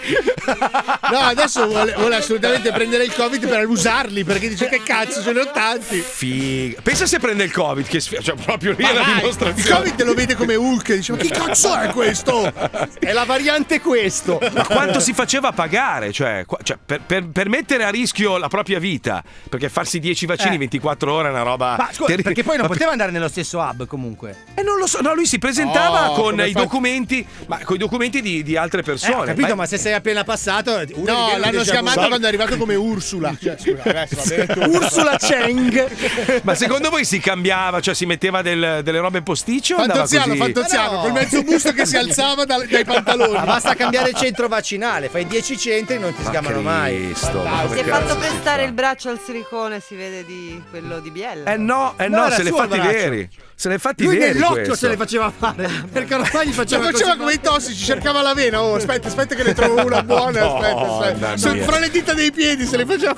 No, adesso vuole, vuole assolutamente prendere il Covid per usarli perché dice che cazzo, ce ne ho tanti. Figa. Pensa se prende il Covid, che sfi- cioè, proprio lì Ma è la vai, il dimostrazione. Covid lo vede come Hulk, dice ma chi cazzo è questo? È la variante questo. Ma quanto si faceva pagare? Cioè, cioè, per, per- per mettere a rischio la propria vita, perché farsi 10 vaccini Eh. 24 ore è una roba. Ma scusa, terri- perché poi non poteva andare nello stesso hub comunque. E non lo so, no, lui si presentava Oh, con i fa- documenti, ma con i documenti di, di altre Eh, persone. ho capito, Ma- ma se sei appena passato. No, l'hanno vu. chiamato quando è arrivato come Ursula. Cioè, scusa, adesso. Ursula Cheng. [LAUGHS] Ma secondo voi si cambiava, cioè si metteva del- delle robe posticce o andava Fantoziano, così? Fantoziano, Ma no. col mezzo busto che si alzava dal- dai pantaloni. Ma basta cambiare il centro vaccinale, fai 10 centri e non ti Ma sgamano mai. Cristo, ma come Si è fatto prestare il braccio al silicone, si vede di quello di Biella. Eh no, eh No, no, se il fatti braccio. veri. Se hai fatti Lui veri. nell'occhio questo. se le faceva fare. [LAUGHS] Perché ormai gli faceva faceva così. come i tossici, cercava la vena. Oh, aspetta, aspetta che ne trovo una buona. Aspetta, aspetta. Fra le dita dei piedi, se le faceva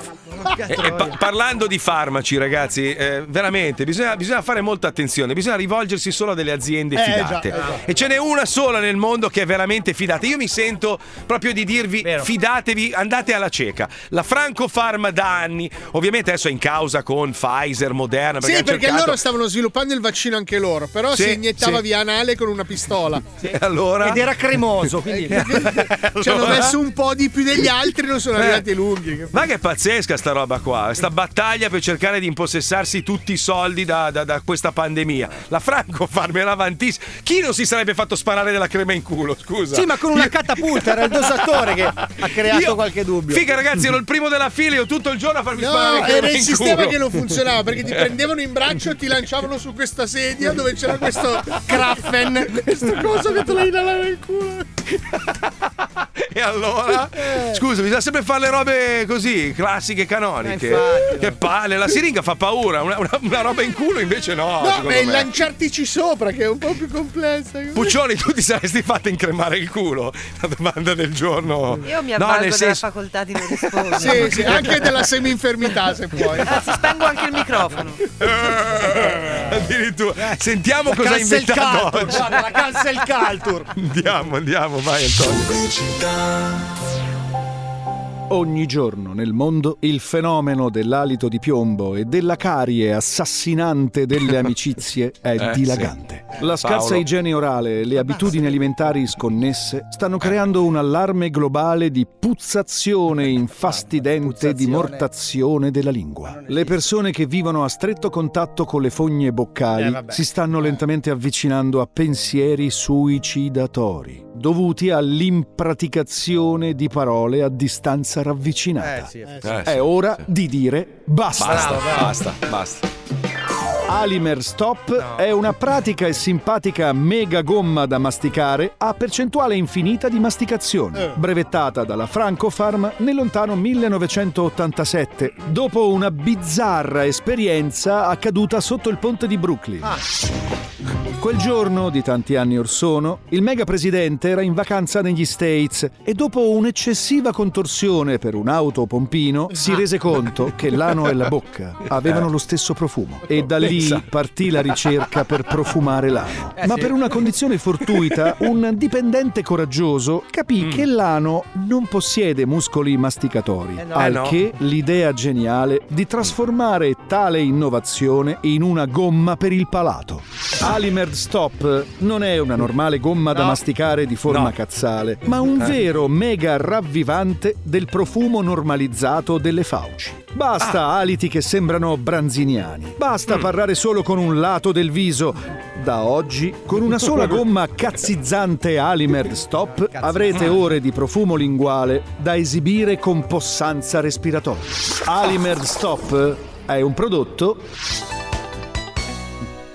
E- e pa- parlando di farmaci, ragazzi, eh, veramente bisogna, bisogna fare molta attenzione. Bisogna rivolgersi solo a delle aziende Eh, fidate. già, esatto. E ce n'è una sola nel mondo che è veramente fidata. Io mi sento proprio di dirvi: Vero. fidatevi, andate alla cieca. La Franco Pharma da anni, ovviamente adesso è in causa con Pfizer, Moderna. Perché Sì, perché cercato- loro stavano sviluppando il vaccino anche loro, però Sì, si iniettava sì. via anale con una pistola. E allora. Ed era cremoso, [LAUGHS] quindi. [LAUGHS] Ci hanno messo un po' di più degli altri, non sono Eh. arrivati lunghi. Ma che pazzesca sta roba qua, sta battaglia per cercare di impossessarsi tutti i soldi da, da- da questa pandemia. La Franco Farm era avantissima. Chi non si sarebbe fatto sparare della crema in culo, scusa? Sì, ma con una catapulta, era il dosatore che ha creato Io- qualche dubbio. Figa ragazzi, ero il primo della fila, io tutto il giorno a farmi sparare No, la crema era il in sistema che non funzionava perché ti prendevano in braccio e ti lanciavano su questa sedia dove c'era questo Kraffen, questo coso che te lo inalava nel culo. [LAUGHS] E allora? Eh. Scusa, bisogna sempre fare le robe così, classiche, canoniche. Eh, che palle, la siringa fa paura, una, una- una roba in culo invece no. No, è il me. lanciartici sopra che è un po' più complessa. Puccioni, tu ti saresti fatto incremare il culo? La domanda del giorno. Io mi No, avvalgo nel della senso- facoltà di non rispondere. Sì, sì, anche della semi-infermità se [LAUGHS] puoi. Anzi, spengo anche il microfono. Eh, Addirittura. Sentiamo cosa ha inventato culture, oggi. guarda, la cancel culture. Andiamo, andiamo, vai Antonio. Ogni giorno nel mondo il fenomeno dell'alito di piombo e della carie assassinante delle [LAUGHS] amicizie è Eh, dilagante. sì. La scarsa Paolo. igiene orale e le abitudini alimentari sconnesse stanno creando un allarme globale di puzzazione infastidente di mortazione della lingua. Le persone che vivono a stretto contatto con le fogne boccali Eh, si stanno lentamente avvicinando a pensieri suicidatori, dovuti all'impraticazione di parole a distanza ravvicinata. Eh, sì, Eh, È ora di dire basta. Basta, basta, basta. Alimer Stop è una pratica e simpatica mega gomma da masticare a percentuale infinita di masticazione, brevettata dalla Francofarm nel lontano 1987, dopo una bizzarra esperienza accaduta sotto il ponte di Brooklyn. Quel giorno, di tanti anni or sono, il mega presidente era in vacanza negli States e dopo un'eccessiva contorsione per un autopompino si rese conto che l'ano e la bocca [LAUGHS] avevano lo stesso profumo. E da lì Pensa. partì la ricerca per profumare l'ano. Eh, Ma per una condizione fortuita, un dipendente coraggioso capì che l'ano non possiede muscoli masticatori, no. al Eh che l'idea geniale di trasformare tale innovazione in una gomma per il palato. Alimer Stop non è una normale gomma da No. masticare di forma No. cazzale, ma un Eh. vero mega ravvivante del profumo normalizzato delle fauci. Basta aliti che sembrano branziniani. Basta parlare solo con un lato del viso. Da oggi, con una sola [LAUGHS] gomma cazzizzante Alimer Stop, avrete ore di profumo linguale da esibire con possanza respiratoria. Alimer Stop è un prodotto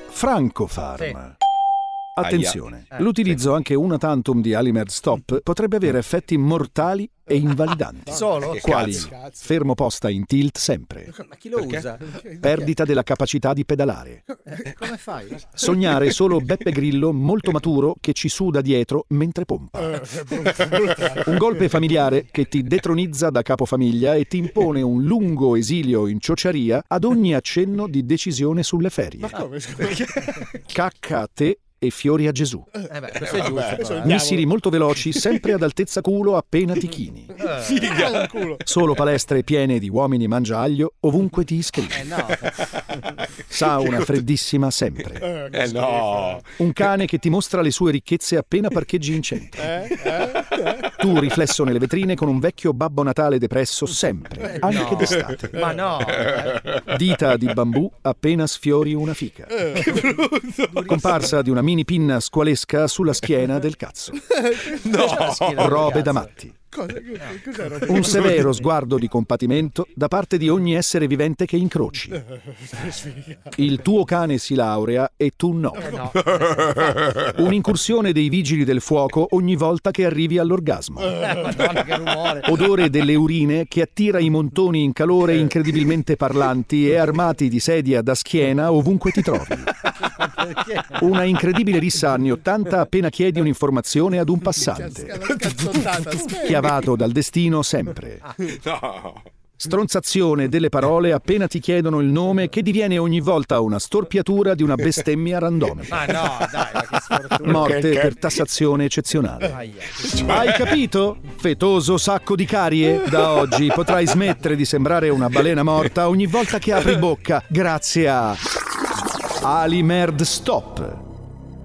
Francofarm. Attenzione, Aia. l'utilizzo anche una tantum di Alimer Stop potrebbe avere effetti mortali e invalidanti. [LAUGHS] Solo? Quali? cazzo. Fermo posta in tilt sempre. Ma chi lo usa? Perdita della capacità di pedalare. Eh, Come fai? Sognare solo Beppe Grillo molto maturo che ci suda dietro mentre pompa. Un golpe familiare che ti detronizza da capofamiglia e ti impone un lungo esilio in ciociaria ad ogni accenno di decisione sulle ferie. Cacca a te e fiori a Gesù. Eh beh, questo è giusto. però. Missili molto veloci, sempre ad altezza culo appena ti chini. Figa. [LAUGHS] Solo palestre piene di uomini mangiaglio ovunque ti iscrivi. Eh no. [LAUGHS] Sauna freddissima sempre. Eh no. Un cane che ti mostra le sue ricchezze appena parcheggi in centro. Tu riflesso nelle vetrine con un vecchio Babbo Natale depresso sempre, anche no. d'estate. Ma no. eh. Dita di bambù appena sfiori una fica. Comparsa di una mini pinna squalesca sulla schiena del cazzo. [LAUGHS] No. Robe da matti. Un severo sguardo di compatimento da parte di ogni essere vivente che incroci. Il tuo cane si laurea e tu no. [LAUGHS] Un'incursione dei vigili del fuoco ogni volta che arrivi all'orgasmo. Eh. Odore delle urine che attira i montoni in calore incredibilmente parlanti e armati di sedia da schiena ovunque ti trovi. Una incredibile rissa anni 80 appena chiedi un'informazione ad un passante. [LAUGHS] Chiavato dal destino sempre. [LAUGHS] No. Stronzazione delle parole appena ti chiedono il nome che diviene ogni volta una storpiatura di una bestemmia randomica. Ma no, dai, ma che sfortuna. Morte per tassazione eccezionale. Hai capito? Fetoso sacco di carie? Da oggi potrai smettere di sembrare una balena morta ogni volta che apri bocca, grazie a Alimerd Stop.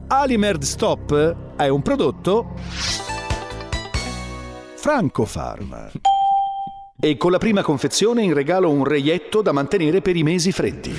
Alimerd Stop è un prodotto Francofarm. [LAUGHS] E con la prima confezione in regalo un reietto da mantenere per i mesi freddi.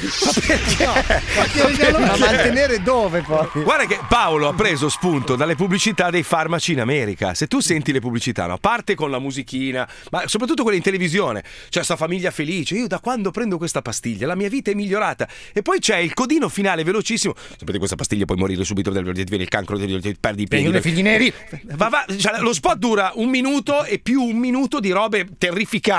Ma [LAUGHS] mantenere dove poi? Guarda che Paolo ha preso spunto dalle pubblicità dei farmaci in America. Se tu senti le pubblicità, no? parte con la musichina, ma soprattutto quelle in televisione. C'è sta famiglia felice. Io da quando prendo questa pastiglia la mia vita è migliorata. E poi c'è il codino finale velocissimo. Sapete questa pastiglia puoi morire subito del ti viene il cancro, ti perdi i piedi. Vengono i figli neri. Va, va, cioè, lo spot dura un minuto e più un minuto di robe terrificanti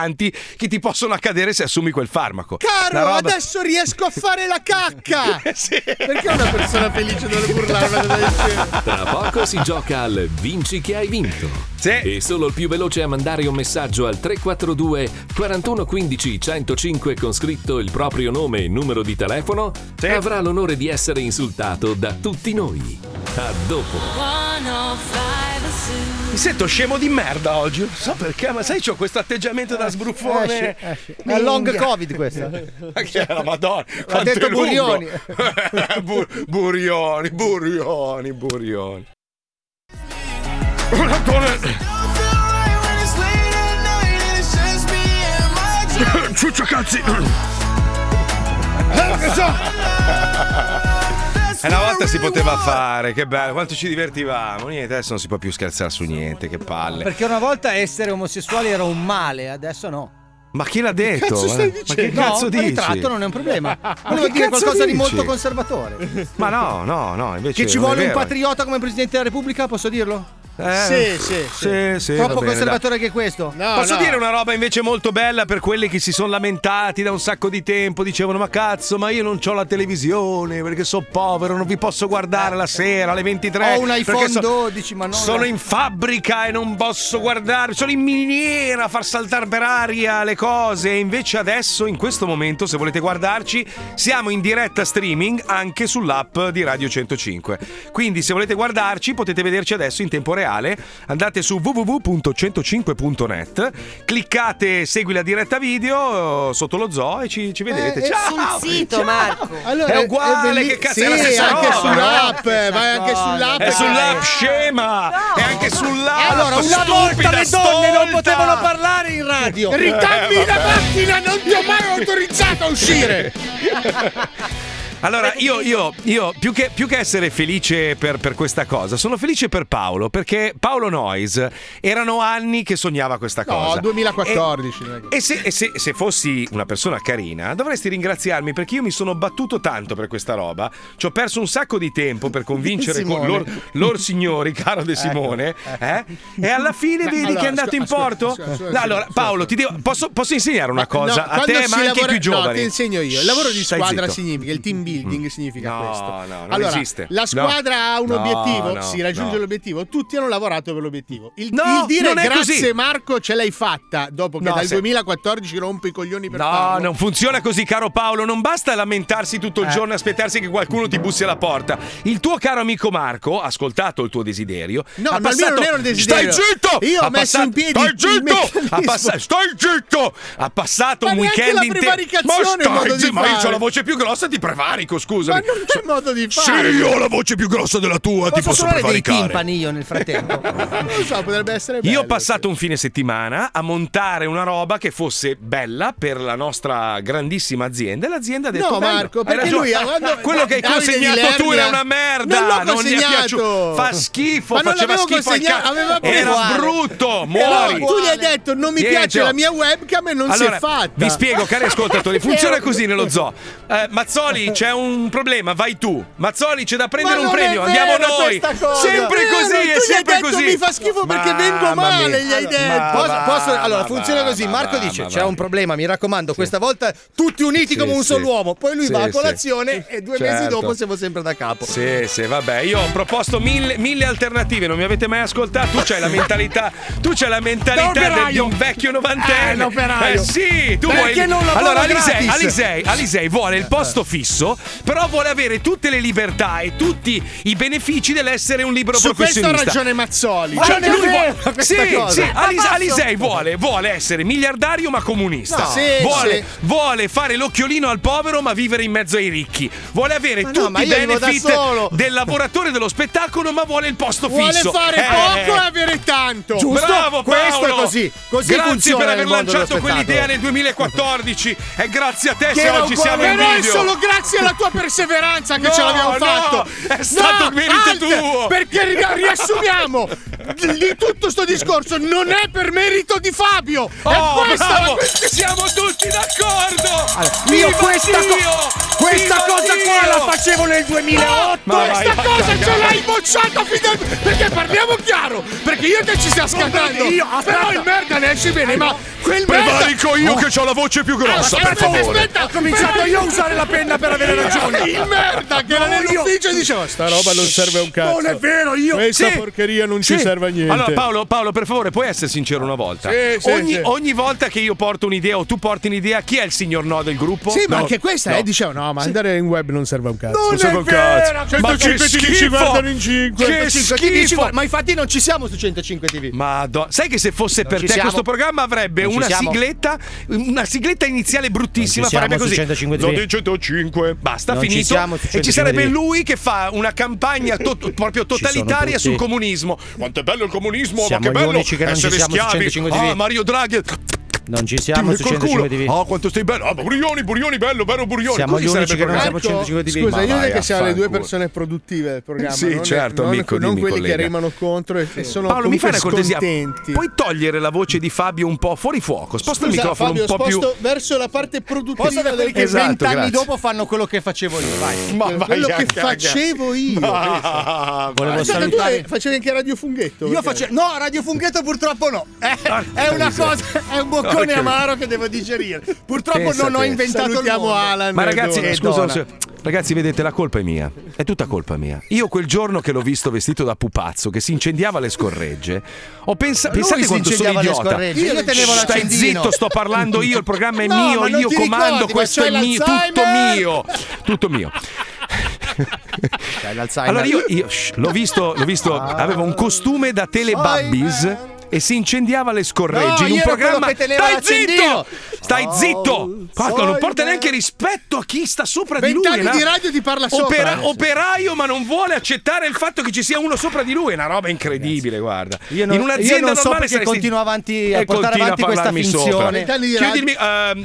che ti possono accadere se assumi quel farmaco. Caro, roba- adesso riesco a fare la cacca! [LAUGHS] Perché una persona felice dovrebbe urlare una cosa del genere? Tra poco si gioca al Vinci che hai vinto. E solo il più veloce a mandare un messaggio al 342 41 15 105 con scritto il proprio nome e numero di telefono avrà l'onore di essere insultato da tutti noi. A dopo. Mi sento scemo di merda oggi. Non so perché, ma sai, c'ho questo atteggiamento da sbruffone. Esce, esce. È long covid questa. Ma che è la madonna? È detto. Burioni. [LAUGHS] Bu- burioni, burioni, burioni. Ciuccio cazzi! E [LAUGHS] una volta si poteva fare, che bello, quanto ci divertivamo. Niente, adesso non si può più scherzare su niente, che palle. Perché una volta essere omosessuali era un male, adesso no. Ma chi l'ha detto? Cazzo stai Ma che dicendo? cazzo no, dici? ritratto non è un problema. [LAUGHS] Ma Volevo dire qualcosa di molto conservatore. Ma no, no, no, invece Che ci vuole un patriota come Presidente della Repubblica, posso dirlo? Eh, sì, sì, sì, sì, Troppo bene, conservatore che questo. Posso dire una roba invece molto bella per quelli che si sono lamentati da un sacco di tempo? Dicevano: Ma cazzo, ma io non ho la televisione perché sono povero, non vi posso guardare la sera alle 23. Ho un iPhone so- 12, ma non Sono in fabbrica e non posso guardare, sono in miniera a far saltare per aria le cose. E invece adesso, in questo momento, se volete guardarci, siamo in diretta streaming anche sull'app di Radio 105. Quindi, se volete guardarci, potete vederci adesso in tempo reale. Andate su www.105.net, cliccate segui la diretta video eh, sotto lo zoo e ci, ci vedete. Eh, eh, Ciao! sul sito, Ciao! Marco. è uguale, belli- che cazzo sì, è la stessa anche roba, sull'app, no? vai anche sull'app. È sull'app scema! È anche sull'app! Allora, una stupida, volta le donne non stolta! potevano parlare in radio. Ricambi Eh, la macchina, non ti ho mai [LAUGHS] autorizzato a uscire. [LAUGHS] Allora, io, io- io, più, che, più che essere felice per, per questa cosa, sono felice per Paolo, perché Paolo Noyes erano anni che sognava questa cosa. No, 2014. non è che- E se, e se- se fossi una persona carina, dovresti ringraziarmi perché io mi sono battuto tanto per questa roba. Ci ho perso un sacco di tempo per convincere con loro, loro signori, caro De Simone. eh? E alla fine vedi allora, che è andato in porto. ascolta, ascolta, No, allora. Paolo, ti devo- posso, posso insegnare una cosa No, a te, ma anche ai lavora- più giovani? No, ti insegno io. Il lavoro di squadra significa, il team building significa No, questo. no, non allora, esiste. la squadra No. ha un No, obiettivo, no, si raggiunge no. l'obiettivo, tutti hanno lavorato per l'obiettivo. Il, No, il dire non è grazie così. Marco ce l'hai fatta dopo che No, dal se- 2014 rompo i coglioni per No, farlo. non funziona così, caro Paolo. Non basta lamentarsi tutto il Eh. giorno e aspettarsi che qualcuno ti bussi alla porta. Il tuo caro amico Marco ha ascoltato il tuo desiderio. No, ha ma mio non era un desiderio. Stai zitto! Io ho Ha messo in piedi Stai zitto! Ha passa- Stai zitto! Ha passato Ma un weekend intero. Ma stai zitto, ma io ho la voce più grossa, ti prevarico, Ma scusami. non c'è modo di Sì, fare. io ho la voce più grossa della tua, ti Posso posso suonare dei prevaricare. timpani io nel frattempo. [LAUGHS] Non lo so, potrebbe essere bello. Io ho passato un fine settimana a montare una roba che fosse bella per la nostra grandissima azienda e l'azienda ha detto No, "Bello, Marco, perché ragione. lui quando- [LAUGHS] quello che hai consegnato tu era una merda Non gli è consegnato. piaciuto fa schifo Ma faceva schifo al cazzo era brutto Però muori tu gli hai detto non mi Niente, piace la mia webcam e non si allora, è fatta. vi spiego, cari ascoltatori, [LAUGHS] funziona così nello zoo. Eh, Mazzoli, c'è un problema, vai tu. Mazzoli, c'è da prendere un premio, andiamo noi. Sempre Vero, così, tu gli è hai sempre detto, così. mi fa schifo perché vengo male, mia. gli hai detto. Ma Posso- allora funziona così. ma Marco dice: ma C'è un problema, mi raccomando. Questa volta tutti uniti Sì, come un sì. solo uomo. Poi lui Sì, va a sì. colazione e due mesi Certo. dopo siamo sempre da capo. Sì, sì, vabbè, io ho proposto mille, mille alternative, non mi avete mai ascoltato. Tu c'hai la mentalità, tu c'hai la mentalità di un vecchio novantenne. Eh. Eh, sì, tu Perché vuoi. non allora, Alisei? Alisei, Alisei vuole il posto fisso, però vuole avere tutte le libertà e tutti i benefici dell'essere un libero Su questo ha professionista. ragione Mazzoli. Cioè, è lui vuole- questa sì, cosa. sì, Ma Alis- posso? Alisei vuole, vuole essere miliardario ma comunista. No. Sì, vuole, sì. vuole fare l'occhiolino al povero ma vivere in mezzo ai ricchi. Vuole avere Ma no, tutti ma i io vivo da benefit solo. del lavoratore dello spettacolo ma vuole il posto Vuole fisso. fare Eh. poco e avere tanto. Giusto? Bravo Questo Paolo. è così. Così Grazie funziona per aver mondo dello lanciato spettacolo. quell'idea nel 2014 e grazie a te Che se era oggi uguale- siamo in Però è video. solo grazie alla tua perseveranza che No, ce l'abbiamo no, fatto. è stato merito alt, tuo. Perché ri- riassumiamo [LAUGHS] di tutto sto discorso non è per merito di Fabio. Oh, è questa bravo! la Siamo tutti d'accordo! io Viva questa, co- questa Viva cosa Dio! qua la facevo nel 2008. Ma vai Questa a cosa ce cagare. l'hai bocciata fino Perché parliamo chiaro Perché io te ci stiamo scattando io, aspetta. Però il merda ne esce bene Ma quel merda Prevarico io che ho la voce più grossa, Aspetta, per favore. aspetta, Ho cominciato io a usare la penna per avere ragione. Il merda che era No, io- nell'ufficio e diceva Sta roba non serve a un cazzo Non è vero, io. Questa Sì. porcheria non Sì. ci serve a niente Allora, Paolo, Paolo, per favore, puoi essere sincero una volta? Sì, sì, ogni, sì. ogni volta che io porto un'idea o tu porti un'idea, chi è il signor no del gruppo? Sì, ma No. anche questa No. eh, diceva no, ma andare in web non serve a un cazzo. Non serve è un cazzo. vero. Ma che 105 ti dici schifo! guardano in 5. Che 105 TV, schifo! Ma infatti non ci siamo su 105 TV. Madonna, sai che se fosse per ci te siamo. questo programma avrebbe Non ci una sigletta, una sigletta iniziale bruttissima, Non ci farebbe così. 105 TV. Zodi 105. Basta, Non ci finito. su e ci 105 sarebbe TV. lui che fa una campagna to- proprio totalitaria sul comunismo. Quanto è bello il comunismo, Siamo ma che gli bello unici che non ci essere schiavi. 105 TV. Ah, Mario Draghi Non ci siamo su col 105 culo. TV. Oh, quanto stai bello. Ah, Burioni, Burioni, bello, bello Burioni. Siamo Così gli unici che non il siamo 105 TV. Scusa, Ma io direi che siamo le due persone produttive del programma. Sì, non, certo, non, amico, non dimmi, quelli che collega. rimano contro e, e sono Paolo, mi fai una cortesia? scontenti. Puoi togliere la voce di Fabio un po' fuori fuoco? Sposta il Scusa, microfono Fabio, un po' più. sposto verso la parte produttiva Posso da quelli che Esatto, vent'anni grazie. dopo fanno quello che facevo io. Vai. Ma vai quello che facevo io. Ah, Volevo vai. Aspetta, tu salutare- facevi anche Radio Funghetto? Io facevo. No, Radio Funghetto purtroppo no. È, è una cosa. È un boccone amaro che devo digerire. Purtroppo Pensa non ho inventato il Salutiamo mondo. Alan. Ma ragazzi, scusa, ragazzi, vedete, la colpa è mia. È tutta colpa mia. Io quel giorno che l'ho visto vestito da pupazzo, che si incendiava le scorregge, ho pensato. Pensate quanto sono idiota. scorregge, io tenevo Stai zitto, sto parlando io, il programma è No, mio, io comando, ricordi, questo è mio, tutto mio. Tutto mio. Allora io, io, shh, l'ho visto, l'ho visto, aveva un costume da Teletubbies e si incendiava le scorregge No, in un io programma. Stai zitto! Stai zitto! Fatto, non porta neanche rispetto a chi sta sopra di lui. Vent'anni di radio ti parla sopra. Opera- operaio, ma non vuole accettare il fatto che ci sia uno sopra di lui. È una roba incredibile, guarda. Io non, in io un'azienda non so normale perché saresti- continua avanti a E portare continua avanti a questa finzione. Chiudi il radio. mi-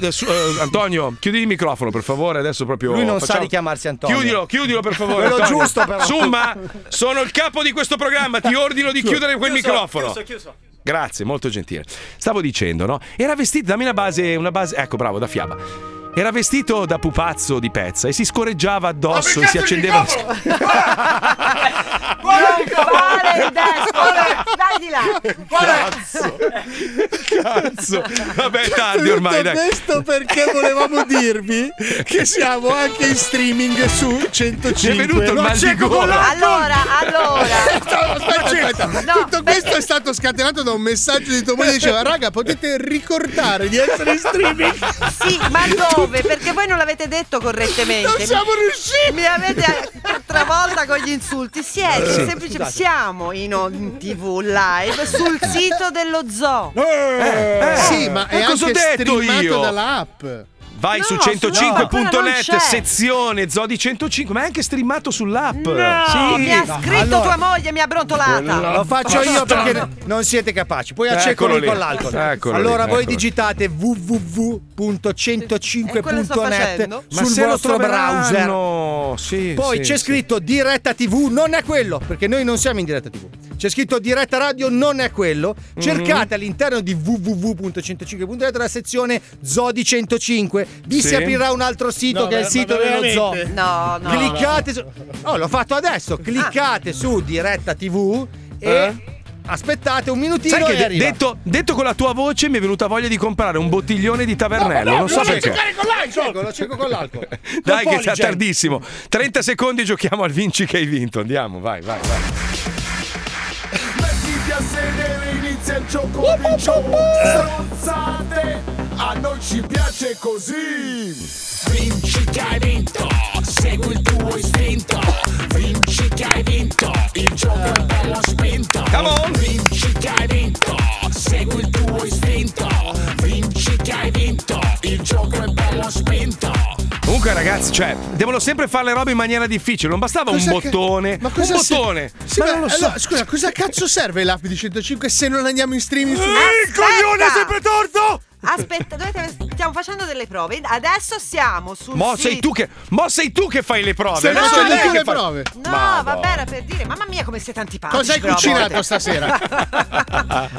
ehm, su- eh, Antonio, chiudi il microfono per favore. Adesso proprio. Lui non sa facciamo- di chiamarsi Antonio. Chiudilo, chiudilo per favore. Quello Antonio. giusto, però. Summa, sono il capo di questo programma. Ti ordino di chiudere quel microfono. Grazie, molto gentile. Stavo dicendo, no? Era vestito, dammi una base, una base. Ecco, bravo, da fiaba. Era vestito da pupazzo di pezza e si scorreggiava addosso e si accendeva. Desco, [LAUGHS] dai di là. Cazzo! Cazzo! Vabbè, tardi ormai, dai. questo perché volevamo dirvi che siamo anche in streaming su 105. È venuto il No, mal di gola. Allora, allora. [LAUGHS] Aspetta, aspetta. No, Tutto questo è stato scatenato da un messaggio di tua moglie che diceva raga potete ricordare di essere in streaming Sì, ma [LAUGHS] dove? Perché voi non l'avete detto correttamente. non siamo riusciti Mi avete travolta con gli insulti. Siete Sì. semplicemente siamo in, in tv live sul sito dello zoo. Eh, sì ma è ma cosa ho anche detto streamato io? dall'app Vai No, su no, quello non 105.net, c'è. sezione Zodi 105, ma è anche streamato sull'app. No, sì. mi ha scritto allora- tua moglie, mi ha brontolata. Lo faccio io perché non siete capaci. Poi lì. con l'alcol. Eccolo allora lì, voi eccolo. digitate E quello sto www.105.net facendo. Ma sul se lo vostro browser. Sì, Poi sì, c'è sì. scritto diretta TV, non è quello, perché noi non siamo in diretta TV. C'è scritto diretta radio, non è quello. Mhm. Cercate all'interno di www.105.net la sezione Zodi 105. Vi Sì. si aprirà un altro sito No, che è il sito dello zoo. No, no. Cliccate su. Oh, l'ho fatto adesso. Cliccate su diretta TV e Eh? aspettate un minutino Sai che e detto, detto con la tua voce mi è venuta voglia di comprare un bottiglione di tavernello. non so perché. Lo cieco, lo cieco con l'alcol. [LAUGHS] Dai, Con che sta tardissimo. 30 secondi giochiamo al vinci che hai vinto. Andiamo, vai, vai, vai. Mettiti a sedere, inizia il gioco di gioco Stronzate, a noi ci piace così Vinci che hai vinto, segui il tuo istinto Vinci che hai vinto, il gioco è bello spinto Come on. Vinci che hai vinto, segui il tuo istinto Vinci che hai vinto, il gioco è bello spinto Comunque, ragazzi, cioè, devono sempre fare le robe in maniera difficile. Non bastava un Cos'è che- bottone. Ma un cosa se- bottone. Sì, ma ma non lo so. allora, scusa, cosa cazzo serve l'app di 105 se non andiamo in streaming su il coglione è sempre torto! Aspetta, dovete- stiamo facendo delle prove. Adesso siamo sul Mo sito. sei tu che, mo sei tu che fai le prove. Sei Adesso tu è che le fa- prove. No, Madonna. vabbè, era per dire, mamma mia, come siete antipatici. Cosa hai però a cucinato stasera? [LAUGHS]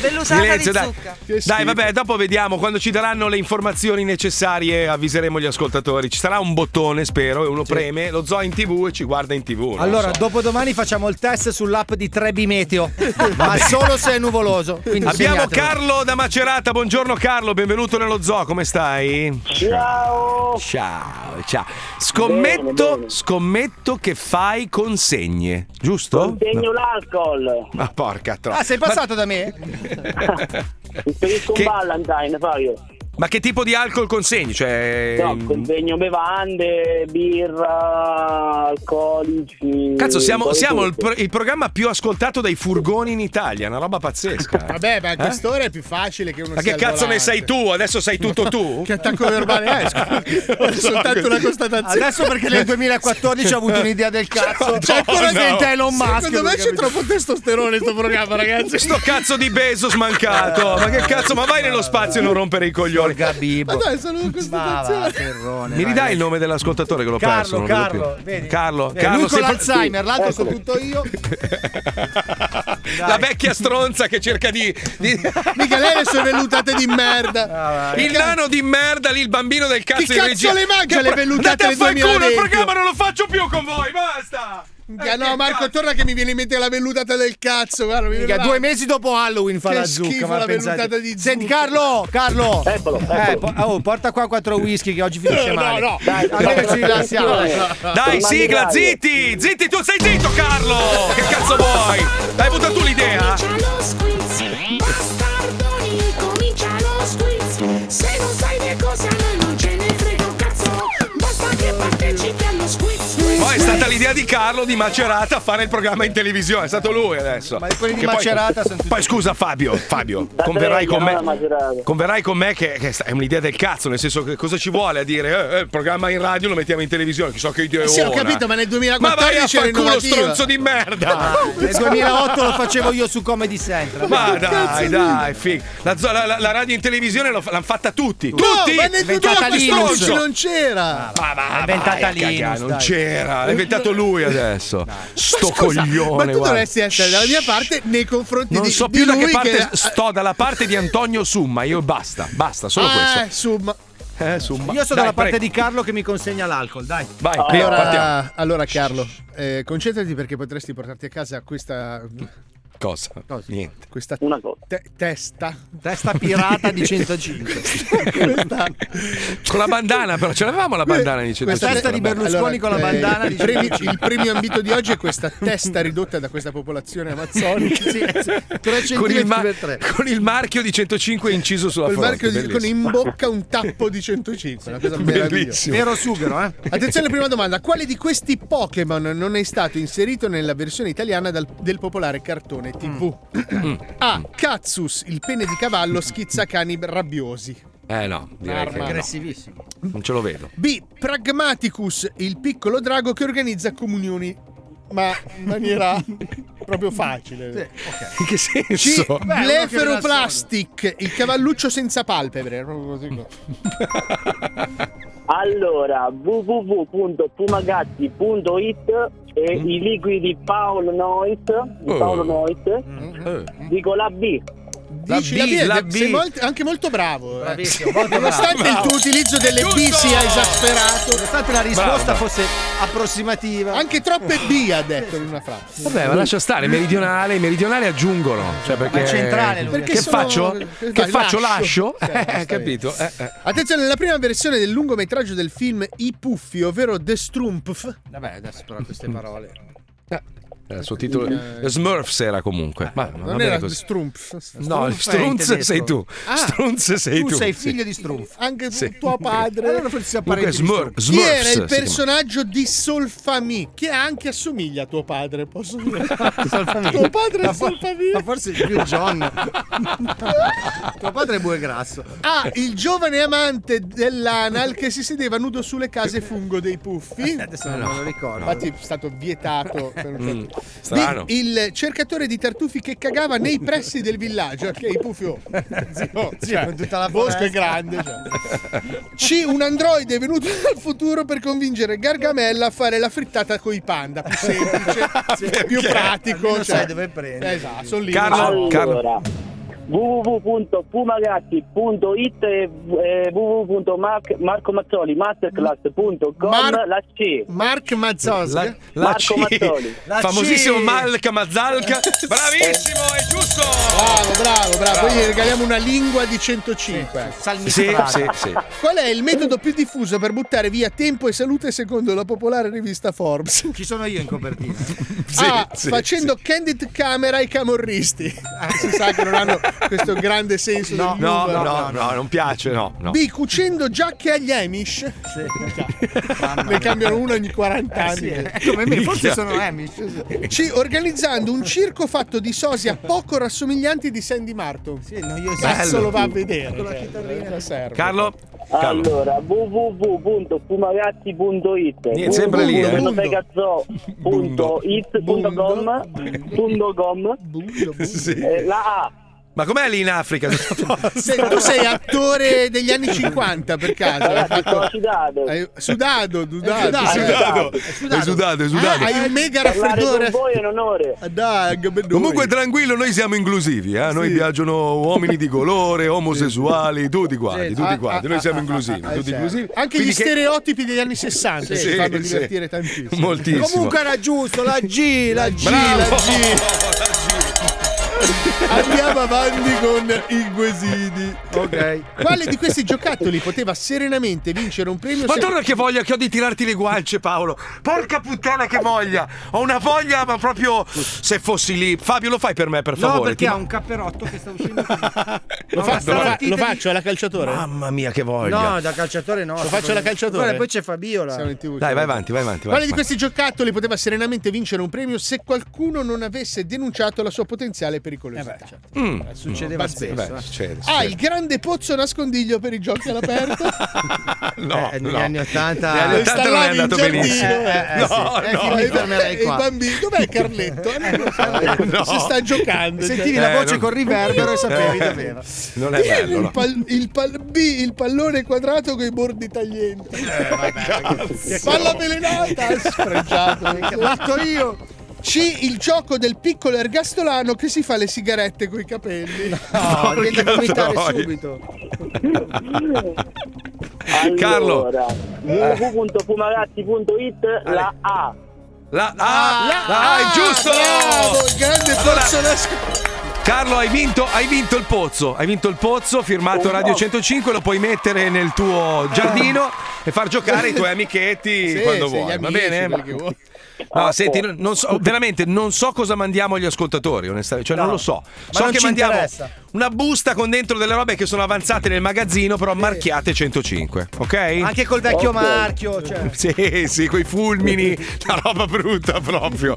Dell'usata Silenzio, di dai. zucca. Che schifo. Dai, vabbè, dopo vediamo. Quando ci daranno le informazioni necessarie, avviseremo gli ascoltatori. Ci sarà un bottone, spero, e uno preme, lo zoo in tv e ci guarda in tv. Allora, so. dopodomani facciamo il test sull'app di Trebi Meteo, [LAUGHS] ma solo se è nuvoloso. Quindi Abbiamo segnatelo. Carlo da Macerata. Buongiorno Carlo, benvenuto nello zoo. Come stai? Ciao! Ciao, ciao. Scommetto, Bene, bene. scommetto che fai consegne, giusto? Segno l'alcol! Ma porca troppa. Ah, sei passato da me? [LAUGHS] Che- un Valentine, Fabio. Ma che tipo di alcol consegni? Cioè... No, consegno bevande, birra, alcolici. Cazzo, siamo, siamo il, pro- il programma più ascoltato dai furgoni in Italia, una roba pazzesca. [LAUGHS] Vabbè, ma a Eh? quest'ora è più facile che uno Ma che cazzo ne sai tu? Adesso sei tutto tu? [LAUGHS] Che attacco verbale è? [LAUGHS] Soltanto una constatazione. Adesso perché nel 2014 ho avuto un'idea del cazzo. C'è ancora No. gente Elon Musk. Secondo me c'è troppo testosterone in sto programma, ragazzi. Sto cazzo di Bezos mancato. Ma che cazzo? Ma vai nello spazio e non rompere i coglioni. Ma dai, sono una constatazione. Mi ridai il nome dell'ascoltatore che l'ho perso? Carlo, più. Carlo, vedi? Carlo, Vedi, Carlo lui con l'Alzheimer, l'altro sono tutto io. La vecchia stronza che cerca di. di- Mica lei le sue vellutate di merda. Il nano di merda lì, il bambino del cazzo di cazzo regia. le Che le pro- vellutate Andate a del far culo, il 2020? programma non lo faccio più con voi, basta! Ah, no, Marco, torna che mi viene in mente la vellutata del cazzo. Guarda, mi Mica, viene due mesi dopo Halloween fa Che la zucca. schifo ma la vellutata di Senti, zucca. Carlo, Carlo. Eccolo, Eh, eccolo. po- oh, porta qua quattro whisky che oggi finisce No, male. no. Dai, Almeno dai, ci rilassiamo. Dai, sigla, zitti! Zitti, tu stai zitto, Carlo! Che cazzo vuoi? Hai avuto tu l'idea? Comincia lo squiz, bastardoni, stata l'idea di Carlo di Macerata a fare il programma in televisione, è stato lui adesso. Ma quelli di Che poi- Macerata sono tutti- Poi scusa Fabio, [LAUGHS] Fabio, converrai con me. Macerata. Converrai con me che, che è un'idea del cazzo, nel senso che cosa ci vuole a dire eh, eh, il programma in radio lo mettiamo in televisione, chissà che idea Eh sì, ho capito, ma nel Ma vai a 2014 era culo stronzo di merda! Nel 2008 lo facevo io su Comedy Central. Ma dai, dai, fig. La, la- la- radio in televisione l'hanno fatta tutti. No, Tutti! ma nel Inventata 2014 Linux. non c'era. Ma va, L'ha inventata vai a Linus, cagare, non dai. c'era, l'ha inventato lui adesso. [LAUGHS] Sto Scusa, coglione. Ma tu guarda. dovresti essere dalla mia parte nei confronti Non di so di più da che parte sto, dalla parte di Antonio Summa. Io basta, basta, solo Ah, questo. insomma. Eh, Summa. Io sono Dai, dalla parte prego. di Carlo che mi consegna l'alcol, dai. Vai, prego, partiamo. Allora, allora Carlo, eh, concentrati perché potresti portarti a casa questa, Cosa? Niente. questa Una cosa. te- testa. Testa pirata di 105. Questa- Con la bandana, però ce l'avevamo la bandana di questa 105. testa di. Berlusconi con la bandana il, di premio, 105. il premio ambito di oggi è questa testa ridotta da questa popolazione amazzonica. Sì, sì, Con il, ma- con il marchio di 105 inciso sulla Col fronte. di- con in bocca un tappo di 105, una cosa meravigliosa. Vero sughero, eh? Attenzione, prima domanda. Quale di questi Pokémon non è stato inserito nella versione italiana dal- del popolare cartone TV? Mm. A. Katsus, il pene di cavallo schizzacani rabbiosi. Eh no, direi che Arma. no. Aggressivissimo. non ce lo vedo. B. Pragmaticus, il piccolo drago che organizza comunioni. Ma in maniera [LAUGHS] proprio facile. [LAUGHS] In che C. senso? Bleferoplastic, il cavalluccio senza palpebre. Proprio così. [LAUGHS] Allora, www.pumagazzi.it e Mm. i liquidi Paolo Noit, di Oh. Paolo Noit, Eh. dico la B. La Dici B, la B, la sei B. molt- anche molto bravo. eh. Bravissimo, molto Nonostante bravo. il tuo utilizzo delle B sia esasperato, Nonostante la risposta Bravo. fosse approssimativa. anche troppe B ha detto in una frase. Vabbè, ma lascia stare, meridionale, i meridionali aggiungono. Cioè perché... Ma centrale lui. Perché Che sono- faccio? che Che faccio? lascio? Lascio? Eh, capito? Eh, eh. Attenzione, nella prima versione del lungometraggio del film I Puffi, ovvero The Strumpf, Vabbè, adesso però queste parole. Eh, Il suo titolo Smurfs era comunque. Ma va non bene era così. Strumpf. No, Strunz sei tu. Ah, Strunz sei tu. tu sei sì. figlio di Strunz. Anche Sì. tuo padre. Allora forse si Comunque apparenti di Smur-. Chi era il personaggio di Solfami? Che anche assomiglia a tuo padre, posso dire? [LAUGHS] Tuo padre è Solfami? Ma forse più John. [LAUGHS] Tuo padre è bue grasso. Ah, il giovane amante dell'Anal che si sedeva nudo sulle case fungo dei puffi. Adesso non me lo ricordo. Infatti è stato vietato. Per un Mm, certo- strano. Di- il cercatore di tartufi che cagava nei pressi del villaggio. Ok. Oh. [LAUGHS] Zio, cioè, con tutta la bosco è grande. cioè. C. Un androide venuto dal futuro per convincere Gargamella a fare la frittata con i panda. Più semplice, [LAUGHS] più pratico. Almeno cioè. sai dove prendere. Esatto, sono lì. Carlo, Carlo. Www.pumagazzi.it e www.marcomazzoli.masterclass.com Mar- la C. Mark Mazzosga. La, la Marco C. Mazzoli. La Famosissimo C. Malca Mazzalca. [LAUGHS] Bravissimo, è giusto. Bravo, bravo, bravo. Poi gli regaliamo una lingua di 105. Salmi Sì, Strada. sì, sì. Qual è il metodo più diffuso per buttare via tempo e salute secondo la popolare rivista Forbes? Ci sono io in copertina. Sì, A. sì, facendo candid camera ai camorristi. Ah, si sa che non hanno questo grande senso No, del no, numero. no, no, non piace, no. no. B. Cucendo giacche agli Amish. Ne cambiano una ogni 40 Eh, anni. sì, eh. Come me, forse sono Amish. C. Organizzando un circo fatto di sosia poco rassomiglianti di Sandy Martin. Sì, Bello. lo va a vedere. cioè, cosa serve? Carlo? Carlo. Allora, www.fumagazzi.it Niente, sempre lì, eh. www.pegazzo.it.com eh, La A. Ma com'è lì in Africa? [LAUGHS] Se- tu sei attore degli anni 50 per caso? Hai fatto... Sudato. Hai- Sudato, dudato. È sudato, è sudato, è sudato. Ah, hai un mega raffreddore. con voi è un onore. Ah, Dai. Comunque tranquillo, noi siamo inclusivi, eh? noi piacciono uomini di colore, omosessuali, tutti quanti, Sì. tutti Ah, quanti, ah, noi siamo inclusivi, tutti certo. inclusivi. Anche Quindi gli che- stereotipi degli anni 60 Sì, ci fanno sì. divertire tantissimo. Moltissimo. Comunque era giusto, la G, la G, Bravo! la G. Andiamo avanti con i quesiti. Ok. Quale di questi giocattoli poteva serenamente vincere un premio? se- Madonna che voglia che ho di tirarti le guance Paolo Porca puttana che voglia Ho una voglia ma proprio Se fossi lì Fabio lo fai per me per No, favore perché Ti- ha un capperotto che sta uscendo. [LAUGHS] Lo, fa- No, lo fa- lo faccio alla calciatore? Mamma mia che voglia No, da calciatore no. Lo faccio alla calciatore? Guarda, poi c'è Fabiola. Siamo in TV. Dai vai avanti vai avanti vai, Quale di vai. questi giocattoli poteva serenamente vincere un premio se qualcuno non avesse denunciato la sua potenziale pericolosità? Mm. Succedeva Pazzesco. spesso. Beh, eh. succede, Ah, succede. il grande pozzo nascondiglio per i giochi all'aperto? [LAUGHS] No, Eh, negli no. anni 80 Negli anni 80 non è andato benissimo eh, eh, No, sì. Eh, no, E i bambini, dov'è Carletto? [LAUGHS] Eh. No. Si sta giocando. Sentivi Eh, la voce non- col riverbero e sapevi Eh, doveva. Non è bello il, no. pal- il pal- B, il pallone quadrato con i bordi taglienti. Palla avvelenata, sfregiato. Fatto io. C, il gioco del piccolo ergastolano che si fa le sigarette coi capelli. No, [LAUGHS] viene da vomitare [LAUGHS] subito. Carlo. Allora, www.fumagazzi.it La A. La, ah, La- ah, è giusto Bravo, il grande Allora, pozzo nascosto. Carlo, hai vinto, hai vinto il pozzo. Hai vinto il pozzo, firmato Radio 105. Lo puoi mettere nel tuo giardino e far giocare i tuoi [LAUGHS] amichetti Sì, quando vuoi. Va bene? che vuoi. No, senti, non- non so, veramente non so cosa mandiamo agli ascoltatori, onestamente. Cioè, non lo so. So non che ci mandiamo interessa. una busta con dentro delle robe che sono avanzate nel magazzino, però marchiate 105. Ok? Anche col vecchio Ok. marchio. Cioè. [LAUGHS] Sì, sì, quei fulmini, [LAUGHS] la roba brutta proprio.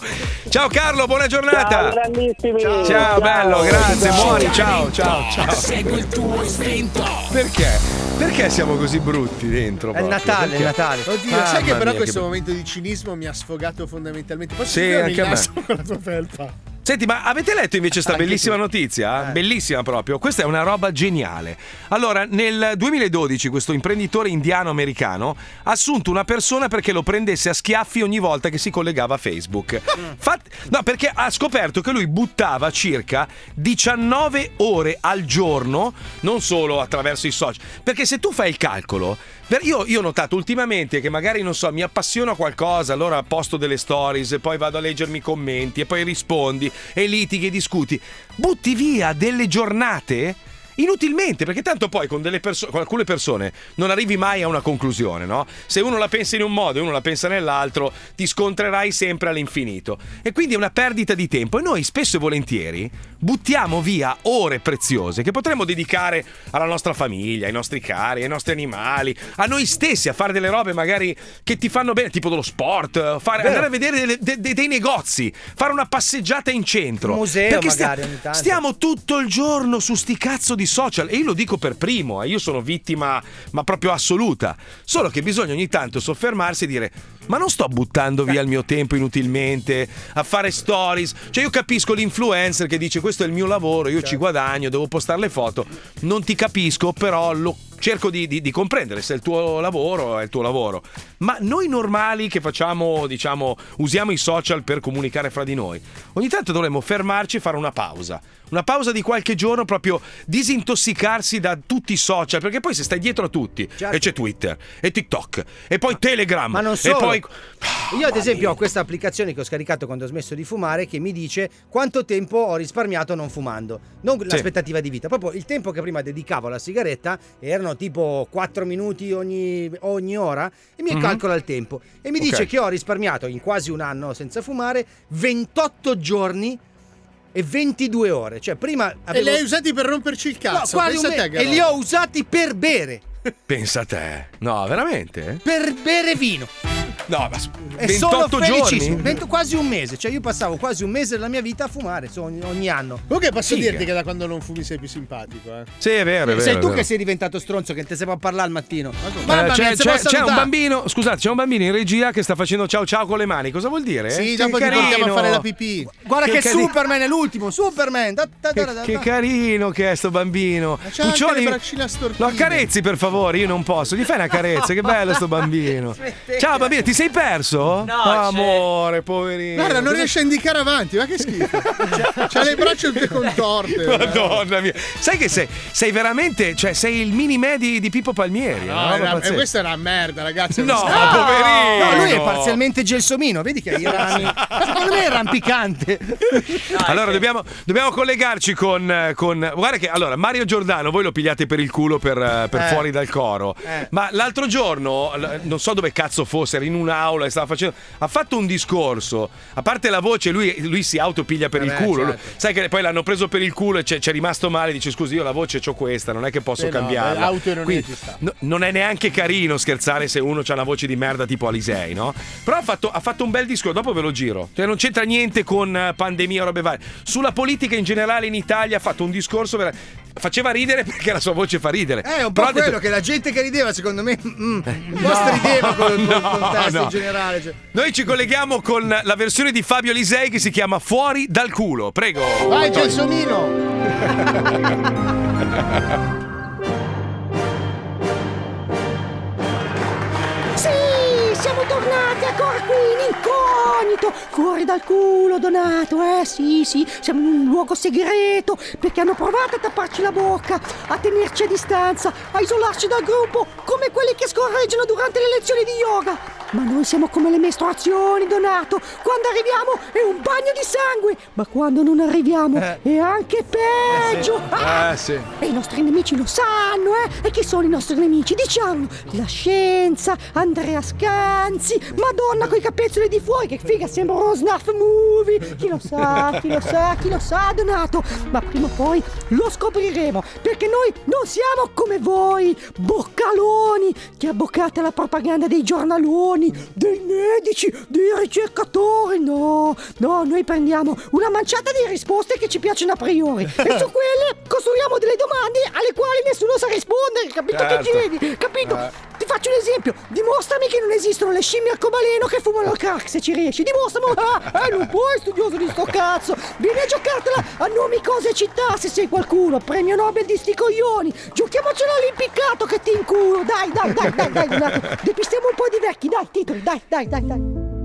Ciao Carlo, buona giornata. Ciao, grandissimi. Ciao, bello, grazie, Ciao. buoni, ciao, ciao, ciao. Segui il tuo istinto. Perché? Perché siamo così brutti dentro? È il proprio? Natale, è Perché? Natale. Oddio, Mamma sai che però mia, questo che- momento di cinismo mi ha sfogato fondamentalmente. Posso Sì, anche a me. con la tua felpa? Senti, ma avete letto invece sta Anche bellissima tu. notizia? Eh. Bellissima proprio. Questa è una roba geniale. Allora, nel 2012 questo imprenditore indiano-americano ha assunto una persona perché lo prendesse a schiaffi ogni volta che si collegava a Facebook. Fat- no, perché ha scoperto che lui buttava circa 19 ore al giorno, non solo attraverso i social. Perché se tu fai il calcolo, io, io ho notato ultimamente che magari, non so, mi appassiono a qualcosa, allora posto delle stories, poi vado a leggermi i commenti e poi rispondi e litighi e discuti. Butti via delle giornate inutilmente, perché tanto poi con, perso- con alcune persone non arrivi mai a una conclusione, no? Se uno la pensa in un modo e uno la pensa nell'altro, ti scontrerai sempre all'infinito. E quindi è una perdita di tempo. E noi spesso e volentieri buttiamo via ore preziose che potremmo dedicare alla nostra famiglia, ai nostri cari, ai nostri animali, a noi stessi, a fare delle robe magari che ti fanno bene, tipo dello sport, fare- andare a vedere delle- de- de- dei negozi, fare una passeggiata in centro. Un museo Perché stia- magari ogni tanto. stiamo tutto il giorno su sti cazzo di social e io lo dico per primo, eh, io sono vittima ma proprio assoluta. Solo che bisogna ogni tanto soffermarsi e dire "Ma non sto buttando via il mio tempo inutilmente a fare stories". Cioè io capisco l'influencer che dice "Questo è il mio lavoro, io ci guadagno, devo postare le foto". Non ti capisco, però lo cerco di, di- di comprendere se è il tuo lavoro è il tuo lavoro. Ma noi normali che facciamo, diciamo, usiamo i social per comunicare fra di noi, ogni tanto dovremmo fermarci e fare una pausa. Una pausa di qualche giorno, proprio disintossicarsi da tutti i social, perché poi se stai dietro a tutti, e c'è Twitter, e TikTok, e poi Telegram, Ma non e solo. poi... Io ad esempio ho questa applicazione che ho scaricato quando ho smesso di fumare che mi dice quanto tempo ho risparmiato non fumando, non l'aspettativa di vita, proprio il tempo che prima dedicavo alla sigaretta erano tipo 4 minuti ogni, ogni ora e mi Mhm. Calcola il tempo e mi dice Ok. che ho risparmiato in quasi un anno senza fumare 28 giorni e 22 ore. Cioè, prima E avevo... li hai usati per romperci il No, cazzo. a me- te, e li ho usati per bere. [LAUGHS] Pensa a te. No, veramente? Per bere vino. No, ma E sono 28 felicissimo. giorni? Vento- quasi un mese. Cioè, io passavo quasi un mese della mia vita a fumare ogni, ogni anno. Comunque posso Figa. dirti che da quando non fumi sei più simpatico, eh. Sì, è vero, è vero. Sei è tu vero. che sei diventato stronzo, che ti sei a parlare al mattino. Eh, Mamma c'è, c'è- c'è un bambino, scusate, c'è un bambino in regia che sta facendo ciao ciao con le mani. Cosa vuol dire? Sì, Che dopo ti carino. portiamo a fare la pipì. Guarda che, cari- Superman è l'ultimo, Superman. Da- da- da- da- Che da- carino che è sto bambino. Puccioli. Lo accarezzi per favore, io non posso. Gli fai una carezza, che bello sto bambino. [LAUGHS] Ciao bambino, ti sei perso? No, amore, poverino. Guarda, non riesce a indicare avanti, ma che schifo. [LAUGHS] C'ha le braccia tutte contorte. Madonna mia. Sai che sei, sei veramente, cioè sei il mini me di, di Pippo Palmieri. No, una era- e questa era merda, ragazzi. No, si- poverino. No, lui è parzialmente gelsomino, vedi che ha i [LAUGHS] rami. Secondo me è rampicante. Allora dobbiamo, dobbiamo collegarci con, con- Guarda che allora Mario Giordano voi lo pigliate per il culo per, eh, per Eh. fuori dal coro Eh. Ma l'altro giorno Non so dove cazzo fosse Era in un'aula e stava facendo Ha fatto un discorso A parte la voce lui, lui si autopiglia per Eh il beh, culo certo. Sai che poi l'hanno preso per il culo E c'è, c'è rimasto male Dice scusi io la voce c'ho questa Non è che posso Eh no, cambiarla l'autoironia Quindi, ci sta. no- non è neanche carino scherzare se uno ha una voce di merda tipo Alisei, no? Però ha fatto, ha fatto un bel discorso, dopo ve lo giro. Cioè, non c'entra niente con eh, pandemia o robe varie. Sulla politica in generale in Italia ha fatto un discorso. vera- Faceva ridere perché la sua voce fa ridere. Eh, è un po' Però ha detto- quello che la gente che rideva, secondo me, mm, un po' strideva con il [LAUGHS] no, contesto no. in generale. cioè. Noi ci colleghiamo con la versione di Fabio Lisei che si chiama Fuori dal culo. Prego. Vai. Gelsomino. [LAUGHS] siamo tornati qui in incognito, fuori dal culo Donato, eh sì sì, siamo in un luogo segreto perché hanno provato a tapparci la bocca, a tenerci a distanza, a isolarci dal gruppo come quelli che scorreggiano durante le lezioni di yoga. Ma noi siamo come le mestruazioni, Donato, quando arriviamo è un bagno di sangue, ma quando non arriviamo è anche peggio. Ah! Eh sì. E i nostri nemici lo sanno, eh? E chi sono i nostri nemici? Diciamolo! La scienza, Andrea Scanzi, Madonna coi capezzoli di fuori, che figa, sembra uno snuff movie! Chi lo sa, chi lo sa, chi lo sa, Donato! Ma prima o poi lo scopriremo, perché noi non siamo come voi, boccaloni, che abboccate alla propaganda dei giornaloni, dei medici, dei ricercatori, no! No, noi prendiamo una manciata di risposte che ci piacciono a priori e su quelle costruiamo delle domande alle quali nessuno sa rispondere, capito che Certo. chiedi? Capito? Ti faccio un esempio, dimostrami che non esistono le scimmie arcobaleno che fumano il crack se ci riesci, dimostramelo! [LAUGHS] Ah, eh, non puoi studioso di sto cazzo! Vieni a giocartela a nomi, cose e città se sei qualcuno, premio Nobel di sti coglioni! Giochiamocelo all'impiccato che ti inculo! Dai, dai, dai, dai, dai, Donato! [LAUGHS] Depistiamo un po' di vecchi, dai, titoli, dai, dai, dai, dai!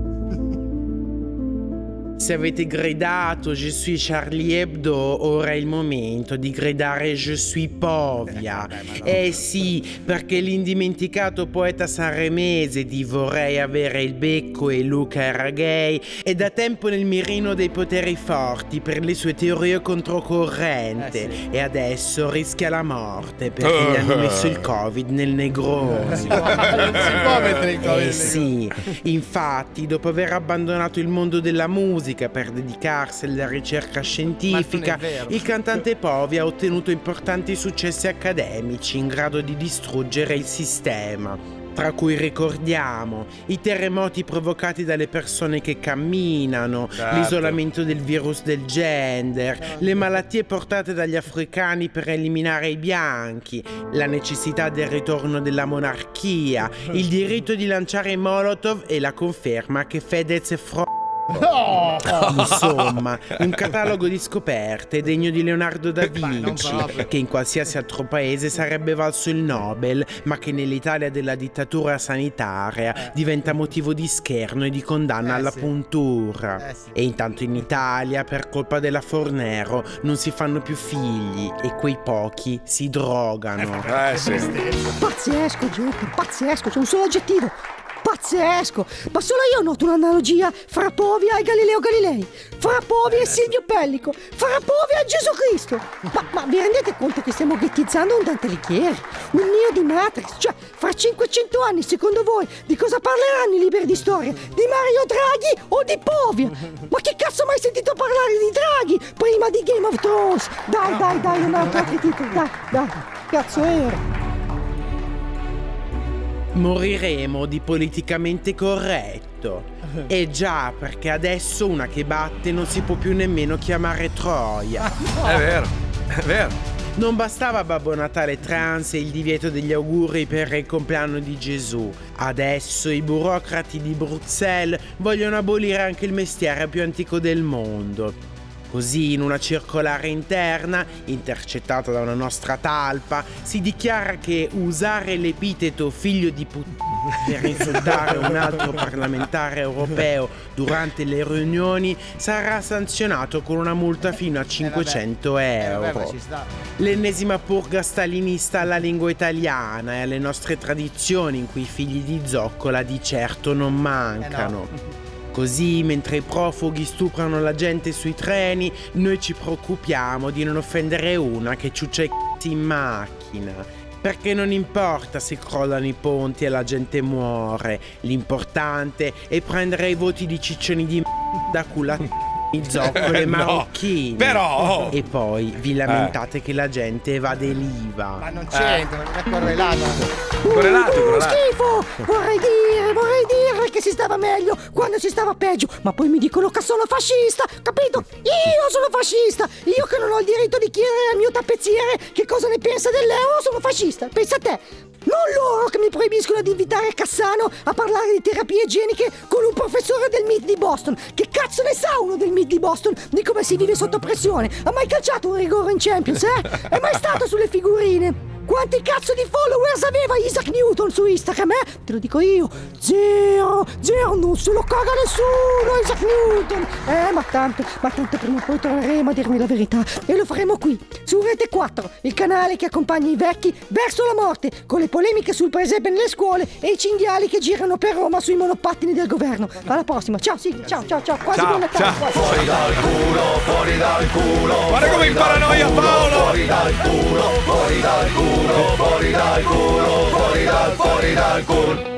Se avete gridato Je suis Charlie Hebdo, ora è il momento di gridare Je suis Povia. Eh sì, perché l'indimenticato poeta sanremese di Vorrei avere il becco e Luca era gay è da tempo nel mirino dei poteri forti per le sue teorie controcorrente e adesso rischia la morte perché gli hanno messo il covid nel negrone. Non [LAUGHS] si può- mettere il Covid Eh sì, infatti dopo aver abbandonato il mondo della musica per dedicarsi alla ricerca scientifica, il cantante Povi ha ottenuto importanti successi accademici in grado di distruggere il sistema. Tra cui ricordiamo i terremoti provocati dalle persone che camminano, Certo. l'isolamento del virus del gender, le malattie portate dagli africani per eliminare i bianchi, la necessità del ritorno della monarchia, il diritto di lanciare i Molotov e la conferma che Fedez è fro... Insomma, un [LAUGHS] catalogo di scoperte degno di Leonardo da Vinci, che in qualsiasi altro paese sarebbe valso il Nobel, ma che nell'Italia della dittatura sanitaria diventa motivo di scherno e di condanna alla puntura. E intanto in Italia, per colpa della Fornero, non si fanno più figli e quei pochi si drogano. Eh sì. Pazzesco, gente, pazzesco, c'è un solo aggettivo. Pazzesco. Ma solo io noto un'analogia fra Povia e Galileo Galilei, fra Povia e Silvio Pellico, fra Povia e Gesù Cristo. Ma, ma vi rendete conto che stiamo ghettizzando un Dante Alighieri, un Neo di Matrix? Cioè, fra 500 anni, secondo voi, di cosa parleranno i libri di storia? Di Mario Draghi o di Povia? Ma che cazzo ho mai sentito parlare di Draghi prima di Game of Thrones? Dai, dai, dai, un altro altro titolo, dai, dai. Cazzo era? Moriremo di politicamente corretto. [LAUGHS] E già, perché adesso una che batte non si può più nemmeno chiamare Troia. È vero, è vero. Non bastava Babbo Natale trans e il divieto degli auguri per il compleanno di Gesù. Adesso i burocrati di Bruxelles vogliono abolire anche il mestiere più antico del mondo. Così in una circolare interna, intercettata da una nostra talpa, si dichiara che usare l'epiteto figlio di puttana per [LAUGHS] insultare un altro parlamentare europeo durante le riunioni sarà sanzionato con una multa fino a 500 euro. L'ennesima purga stalinista alla lingua italiana e alle nostre tradizioni in cui i figli di zoccola di certo non mancano. [LAUGHS] Così, mentre i profughi stuprano la gente sui treni, noi ci preoccupiamo di non offendere una che ciuccia i c***i in macchina. Perché non importa se crollano i ponti e la gente muore, l'importante è prendere i voti di ciccioni di m***a da culati i zoccoli Eh, [LAUGHS] no. marocchini. Però- E poi vi lamentate che la gente evade l'IVA. Ma non c'entra, non è correlato. Correlato, Uh, correlato. schifo! Vorrei dire, vorrei dire che si stava meglio quando si stava peggio, ma poi mi dicono che sono fascista, capito? Io sono fascista! Io che non ho il diritto di chiedere al mio tappezziere che cosa ne pensa dell'euro, sono fascista! Pensa a te! Non loro che mi proibiscono di invitare Cassano a parlare di terapie igieniche con un professore del MIT di Boston. Che cazzo ne sa uno del MIT di Boston di come si vive sotto pressione? Ha mai calciato un rigore in Champions, eh? È mai stato sulle figurine? Quanti cazzo di followers aveva Isaac Newton su Instagram, eh? Te lo dico io. Zero, zero, non se lo caga nessuno Isaac Newton. Eh, ma tanto, ma tanto prima o poi torneremo a dirmi la verità. E lo faremo qui, su Rete 4, il canale che accompagna i vecchi verso la morte, con le polemiche sul presepe nelle scuole e i cinghiali che girano per Roma sui monopattini del governo. Alla prossima, ciao Sigli, ciao, ciao, ciao, quasi Ciao, buon Natale. ciao. quasi. Fuori dal culo, fuori dal culo. Guarda come in paranoia Paolo. Fuori dal culo, fuori dal culo, fuori dal culo, fuori dal, fuori dal culo.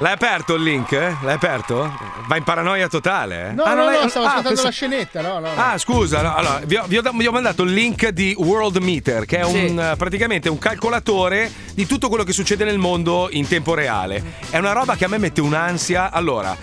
L'hai aperto il link? eh? L'hai aperto? Va in paranoia totale? eh? No, Ah, no, non l'hai- no, stavo ah, ascoltando pensa- la scenetta, no, no. no. Ah, scusa, no, allora, vi ho, vi ho da- vi ho mandato il link di World Meter, che è un, Sì. eh, praticamente un calcolatore di tutto quello che succede nel mondo in tempo reale. È una roba che a me mette un'ansia. Allora,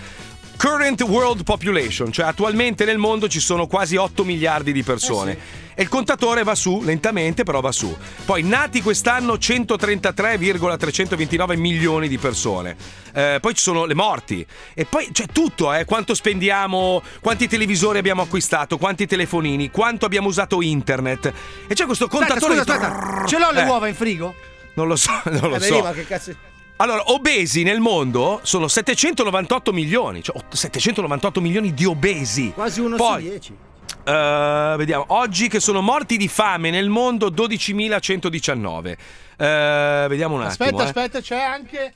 current world population, cioè attualmente nel mondo ci sono quasi 8 miliardi di persone. E il contatore va su, lentamente, però va su. Poi nati quest'anno 133,329 milioni di persone. Eh, poi ci sono le morti. E poi c'è tutto, eh. Quanto spendiamo, quanti televisori abbiamo acquistato, quanti telefonini, quanto abbiamo usato internet. E c'è questo Aspetta, contatore scusa, di- aspetta. Ce l'ho le Eh, uova in frigo? Non lo so, non lo Eh, beh, so. ma che cazzo. Allora, obesi nel mondo sono 798 milioni, cioè 798 milioni di obesi. Quasi uno Poi, su dieci. eh, vediamo, oggi che sono morti di fame nel mondo 12.119. Eh, vediamo un Aspetta, attimo. eh. aspetta, c'è anche.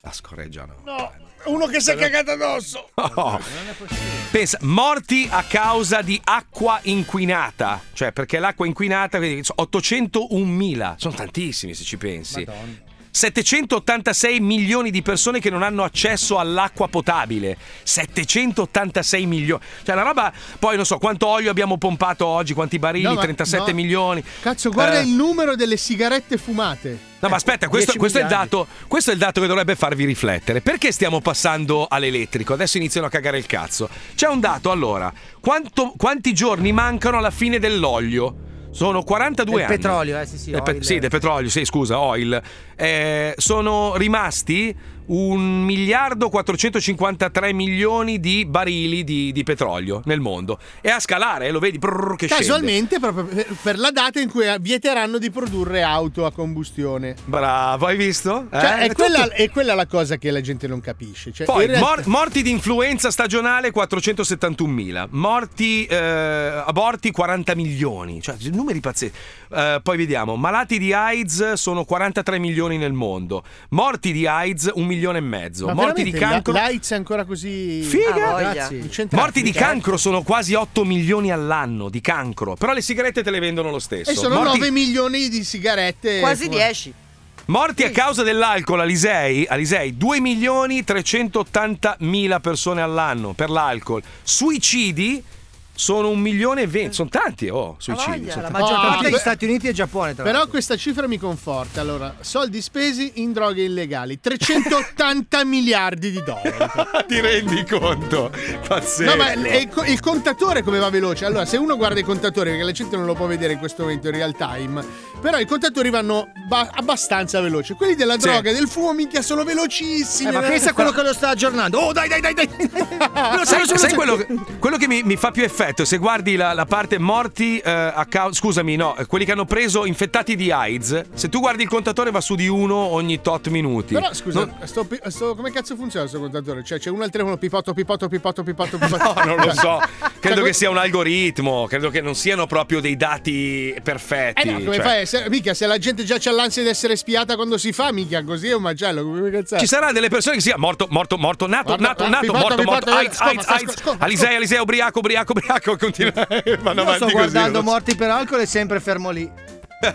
La scorreggiano. No, uno che si è cagato addosso. Oh. Pensa, morti a causa di acqua inquinata, cioè perché l'acqua inquinata, quindi 801.000, sono tantissimi se ci pensi. 786 milioni di persone che non hanno accesso all'acqua potabile. 786 milioni. Cioè, la roba. Poi non so quanto olio abbiamo pompato oggi, quanti barili, No, ma- 37 no. milioni. Cazzo, guarda Eh, il numero delle sigarette fumate. No, ma aspetta, questo, 10 questo è dato, questo è il dato che dovrebbe farvi riflettere. Perché stiamo passando all'elettrico? Adesso iniziano a cagare il cazzo. C'è un dato, allora. Quanto- quanti giorni mancano alla fine dell'olio? Sono 42 Del anni. petrolio, eh, sì, sì, Del pe- sì, del petrolio, sì, scusa, oil. Eh, sono rimasti un miliardo 453 milioni di barili di, di petrolio nel mondo. E a scalare, eh, lo vedi, prrr, che scende. Casualmente, proprio per, la data in cui vieteranno di produrre auto a combustione. Bravo, hai visto? Cioè, Eh, è, tutto- quella, è quella la cosa che la gente non capisce. Cioè, Poi, realtà- mor- morti di influenza stagionale 471.000, morti, eh, aborti 40 milioni, cioè numeri pazzeschi. Eh, poi vediamo, malati di AIDS sono 43 milioni nel mondo, morti di AIDS 1 milione e mezzo. Ma Morti di cancro. L'AIDS è ancora così. Figa! Incentrati. Morti di cancro sono quasi 8 milioni all'anno di cancro. Però le sigarette te le vendono lo stesso. E sono Morti- 9 milioni di sigarette. Quasi fuori. 10. Morti a causa dell'alcol Alisei, Alisei 2 milioni 380 mila persone all'anno per l'alcol. Suicidi sono un milione e venti, sono tanti, oh, suicidi. sono La maggior Oh, parte degli beh, Stati Uniti e Giappone, tra Però l'altro. questa cifra mi conforta. Allora, soldi spesi in droghe illegali: 380 [LAUGHS] miliardi di dollari. Ti rendi conto? Pazzesco. No, ma il, il- il contatore come va veloce? Allora, se uno guarda i contatori, perché la gente non lo può vedere in questo momento in real time, però i contatori vanno ba- abbastanza veloci. Quelli della Sì. droga e del fumo, minchia, sono velocissimi. Eh, ma pensa a quello che lo sta aggiornando. Oh, dai, dai, dai, dai. [LAUGHS] Sai, sai quello, che- quello che mi, mi fa più effetto? Se guardi la, la parte morti eh, a causa. Scusami, no, eh, quelli che hanno preso infettati di AIDS. Se tu guardi il contatore va su di uno ogni tot minuti. Però scusa, Non- sto sto- come cazzo funziona questo contatore? Cioè, c'è uno al telefono pipotto, pipotto, pipotto, pipotto, [LAUGHS] pipotto. No, non lo so. Credo Cioè, che sia un algoritmo. Credo che non siano proprio dei dati perfetti. Eh no, come cioè- fai? Se, mica, se la gente già c'ha l'ansia di essere spiata quando si fa, mica così è un macello. Come cazzo? Ci saranno delle persone che sia morto, morto, morto, nato, Guarda, nato, ah, nato, pipotto, morto, morto, eh, AIDS, AIDS, AIDS. Alisei, Alisei, ubriaco, ubriaco, ubriaco. Continua. [LAUGHS] Vanno Io sto così. guardando so. morti per alcol e sempre fermo lì.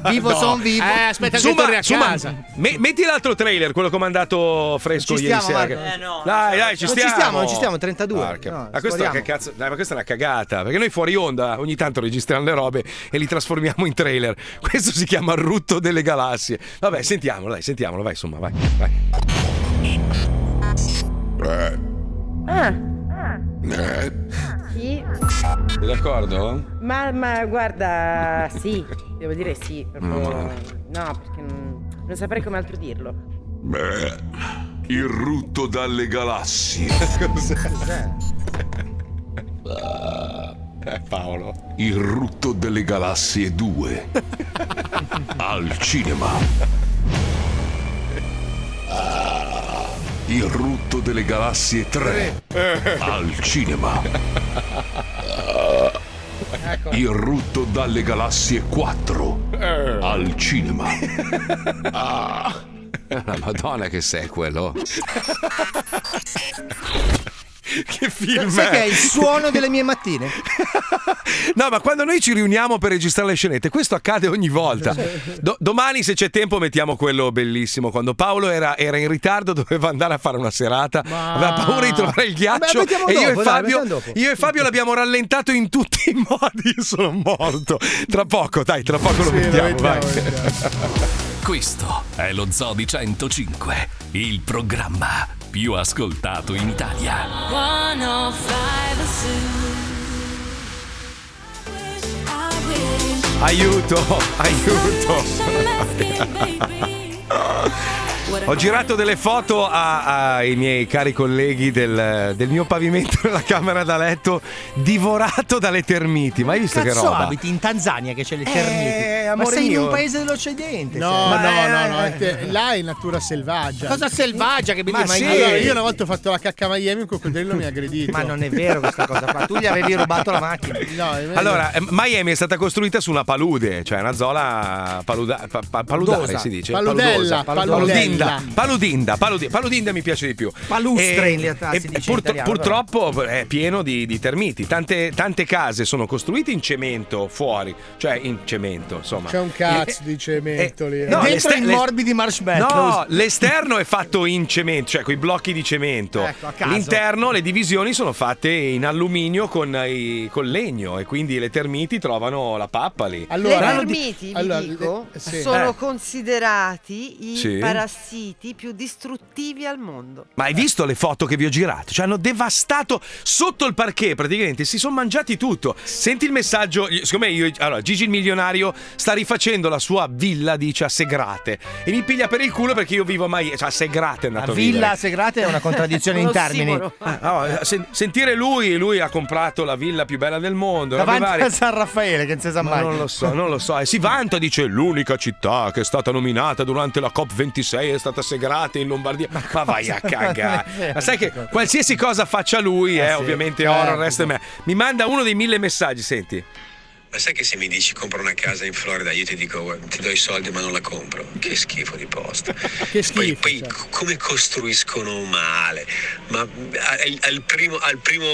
Vivo, No. son vivo. Eh, aspetta che Suma, torni a casa. me- metti l'altro trailer, quello che ho mandato fresco Ci ieri stiamo, sera. Che- Eh, no, dai, dai, ci non ci stiamo. stiamo, non ci stiamo, 32. Porca- No, ma, questo che cazzo, dai, ma questa è una cagata. Perché noi fuori onda ogni tanto registriamo le robe e li trasformiamo in trailer. [LAUGHS] Questo si chiama Rutto delle galassie. Vabbè, sentiamolo, dai, sentiamolo, vai, insomma, vai, vai. Ah, Eh, sì. sei d'accordo? Ma, ma guarda, sì, devo dire sì. proprio- No. no, perché non, non saprei come altro dirlo. Beh, il rutto dalle galassie. [LAUGHS] Cos'è? Eh, Paolo. Il rutto delle galassie 2. [LAUGHS] Al cinema. Il rutto delle galassie 3. Al cinema. Il rutto dalle galassie 4. Al cinema. [LAUGHS] [LAUGHS] La madonna che sei quello. [LAUGHS] [LAUGHS] che film Sai è? che è il suono delle mie mattine? [LAUGHS] No, ma quando noi ci riuniamo per registrare le scenette, questo accade ogni volta. Do- domani, se c'è tempo, mettiamo quello bellissimo. Quando Paolo era, era in ritardo, doveva andare a fare una serata, aveva paura di trovare il ghiaccio. Vabbè, mettiamo e io, dopo, e dai, Fabio, mettiamo dopo. io e Fabio l'abbiamo rallentato in tutti i [LAUGHS] modi. Io sono morto. Tra poco, dai, tra poco lo Sì, lo mettiamo. mettiamo, vai. Questo è lo Zoo di 105, il programma più ascoltato in Italia. 105 Aiuto, aiuto. [LAUGHS] Ho girato delle foto a- ai miei cari colleghi del, del mio pavimento [LAUGHS] nella camera da letto divorato dalle termiti. Ma hai visto che Cazzo roba? abiti in Tanzania che c'è le Eh, termiti? Ma amore sei in mio. un paese dell'Occidente. No, no, Ma- no, no, te- là è natura selvaggia. Cosa selvaggia che Ma vedi mai sì, allora, io una volta ho fatto la cacca a Miami, un coccodrillo mi ha aggredito. Ma non è vero questa cosa qua. Tu gli avevi rubato la macchina. No, è vero. Allora, eh, Miami è stata costruita su una palude, cioè una zona paluda- pa- pa- paludare Paludosa. si dice. Paludella, Paludosa. paludella. Paludinda, paludinda, paludi- paludinda mi piace di più. Palustre, E- in realtà, e si dice in purtro- italiano, purtroppo è pieno di, di termiti. Tante, tante case sono costruite in cemento fuori, cioè in cemento, insomma. C'è un cazzo di cemento lì. Eh, no, Dentro i morbidi marshmallow. No, l'esterno è fatto in cemento, cioè con i blocchi di cemento. Ecco, a caso. L'interno, le divisioni sono fatte in alluminio con, i- con legno e quindi le termiti trovano la pappa lì. le Saranno di- termiti, vi Allora, dico, le- sì. sono Eh. considerati i Sì. parassiti più distruttivi al mondo. Ma hai visto le foto che vi ho girato? Cioè hanno devastato sotto il parquet praticamente, si sono mangiati tutto. Senti il messaggio, secondo me io, allora Gigi il milionario sta rifacendo la sua villa, dice a Segrate e mi piglia per il culo perché io vivo mai, cioè a Segrate è andato La a villa vivere. a Segrate è una contraddizione [LAUGHS] in termini. Ah, no, sen- sentire lui, lui ha comprato la villa più bella del mondo. Davanti a San Raffaele, che non si sa Ma mai. non lo so, non lo so. E si vanta, dice l'unica città che è stata nominata durante la COP26 è stata Segrate in Lombardia. Ma, vai a cagare. [LAUGHS] Ma sai che qualsiasi cosa faccia lui, Eh eh, sì, ovviamente certo. oro, il resto me. Mi manda uno dei mille messaggi, senti. Ma sai che se mi dici compra una casa in Florida, io ti dico "Guarda, ti do i soldi ma non la compro. Che schifo di posto. Che Poi, schifo, poi cioè. c- come costruiscono male? Ma al, al primo, al primo,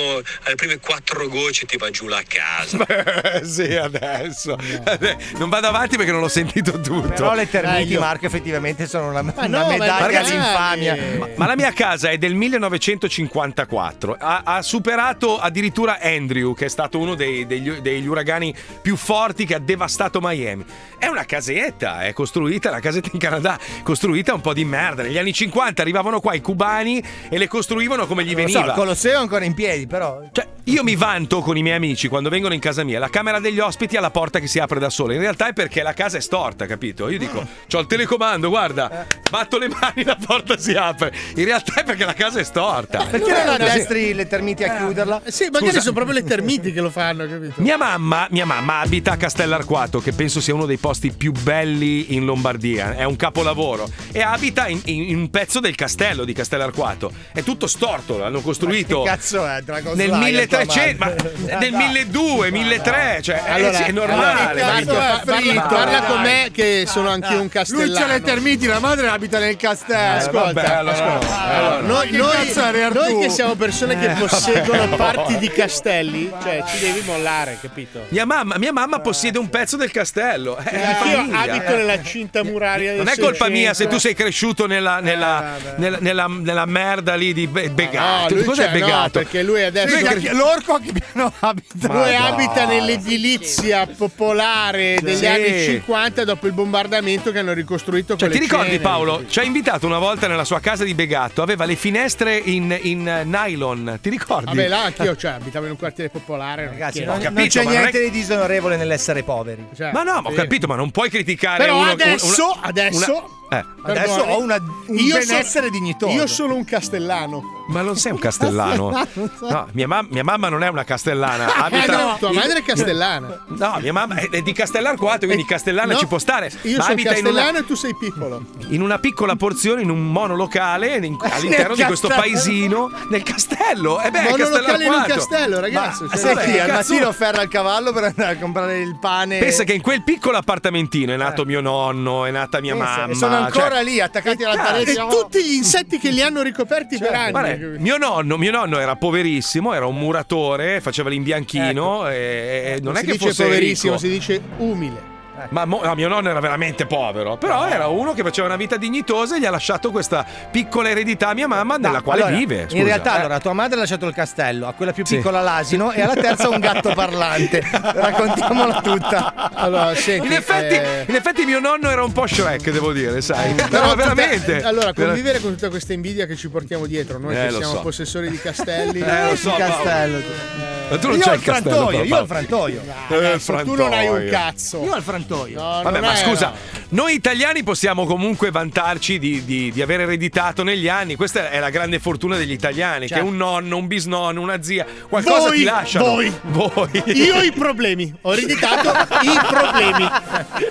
alle prime quattro gocce ti va giù la casa. Beh, [LAUGHS] sì, adesso. Eh, Non vado avanti perché non l'ho sentito tutto. Però le termiti, Meglio. Marco, effettivamente sono una, Ma una no, ma medaglia ragazzi, all'infamia. Ma, ma la mia casa è del 1954. Ha, ha superato addirittura Andrew, che è stato uno dei- degli, degli uragani più forti che ha devastato Miami. È una casetta, è costruita, la casetta in Canada, costruita un po' di merda. Negli anni 50 arrivavano qua i cubani e le costruivano come gli lo so, veniva. il Colosseo è ancora in piedi, però. Cioè, io mi vanto con i miei amici quando vengono in casa mia, la camera degli ospiti ha la porta che si apre da sola. In realtà è perché la casa è storta, capito? Io dico, [LAUGHS] c'ho il telecomando, guarda, batto le mani, la porta si apre. In realtà è perché la casa è storta. Perché non addestri le termiti a chiuderla? Eh, Sì, magari Scusa. sono proprio le termiti che lo fanno, capito? Mia mamma, mia mamma abita a Castellarquato, che penso sia uno dei posti più belli in Lombardia. È un capolavoro. E abita in, in- in un pezzo del castello di Castellarquato. È tutto storto, l'hanno costruito. Che cazzo è? Dragon Nel Slayer, 1300, ma nel [LAUGHS] 1200, 1300, cioè eh, Allora, sì, è normale. allora. Marco, pa- parla, con me che sono anch'io un castellano. Lui c'ha le termiti, la madre abita nel castello. Ascolta, vabbè, allora, ascolta. allora. Noi, Che noi- noi che siamo persone che Eh, posseggono vabbè, parti di castelli, cioè ci devi mollare, capito? Mia mamma, mia mamma possiede un pezzo del castello. È di Io famiglia. abito nella cinta muraria del Non è colpa mia se tu 600. sei cresciuto nella, nella, nella, nella- nella merda lì di Be- No, Begato. lui Cos'è c'è- no, Begato? perché lui adesso Lui è cre- L'orco a che [LAUGHS] piano abita? Lui abita nell'edilizia popolare degli Sì. anni 50 dopo il bombardamento che hanno ricostruito Cioè, ti ricordi ceneri. Paolo? Ci ha invitato una volta nella sua casa di Begatto, aveva le finestre in, in nylon, ti ricordi? Vabbè, là anch'io, cioè, abitavo in un quartiere popolare. Ragazzi, non, capito, non c'è ma non è niente di disonorevole nell'essere poveri. cioè, Ma no, ma ho capito, ma non puoi criticare Però uno adesso, una- adesso, una- eh. Adesso ho una- un io benessere sono- dignitoso. Io sono un castellano. Ma non sei un castellano. [LAUGHS] No, mia, mam- mia mamma non è una castellana. Abita Eh, no, tua madre è castellana. No, mia mamma è di Castellarquato, quindi castellana No, ci può stare. Io ma sono abita in una, castellano e tu sei piccolo. in una piccola porzione, in un monolocale in- [LAUGHS] all'interno di questo paesino, nel castello. E beh, è Monolocale in un castello, ragazzi. Ma- cioè, chi al mattino ferra il cavallo per andare a comprare il pane? Pensa che in quel piccolo appartamentino è nato mio nonno, è nata mia Pensa, mamma. e sono ancora cioè- lì attaccati alla parete. E tutti gli insetti che li hanno ricoperti per anni. Guarda, mio, nonno, mio nonno era poverissimo, era un muratore, faceva l'imbianchino e, e non non è si che dice fosse poverissimo, ricco. si dice umile. Ma mo- no, mio nonno era veramente povero, però era uno che faceva una vita dignitosa e gli ha lasciato questa piccola eredità a mia mamma nella quale Allora, vive. scusa. in realtà, Eh. allora, tua madre ha lasciato il castello, a quella più Sì. piccola l'asino e alla terza un gatto parlante. [LAUGHS] Raccontiamola tutta. Allora, senti, in, effetti, eh, in effetti mio nonno era un po' Shrek, devo dire, sai. [LAUGHS] Però Però tutta- veramente. allora, convivere con tutta questa invidia che ci portiamo dietro, noi Eh, che lo siamo so. possessori di castelli. Eh, lo so, Paolo. castello. Ma tu non io c'hai ho il castello, frantoio, io ho frantoio. Eh, il Adesso tu non hai un frantoio. cazzo. Io ho il frantoio. No, Vabbè, ma scusa. Noi italiani possiamo comunque vantarci di, di, di aver ereditato negli anni. Questa è la grande fortuna degli italiani: Certo. che un nonno, un bisnonno, una zia, qualcosa Voi, ti lasciano. voi. Voi. Io ho i problemi, ho ereditato [LAUGHS] i problemi.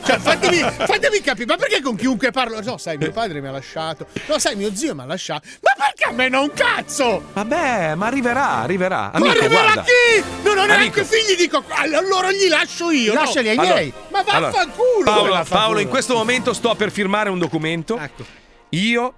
Cioè, fatemi, fatemi capire, ma perché con chiunque parlo? No, sai, mio padre mi ha lasciato. No, sai, mio zio mi ha lasciato. Ma perché a me non cazzo? Vabbè, ma arriverà, arriverà. Ma Amico, arriverà guarda. chi? Non ho neanche Amico. figli, dico, allora gli lascio io. no? Lasciali ai Allora- miei. Ma Allora, vaffanculo. Paolo, vaffanculo. Paolo, in questo momento sto per firmare un documento. Ecco. Io,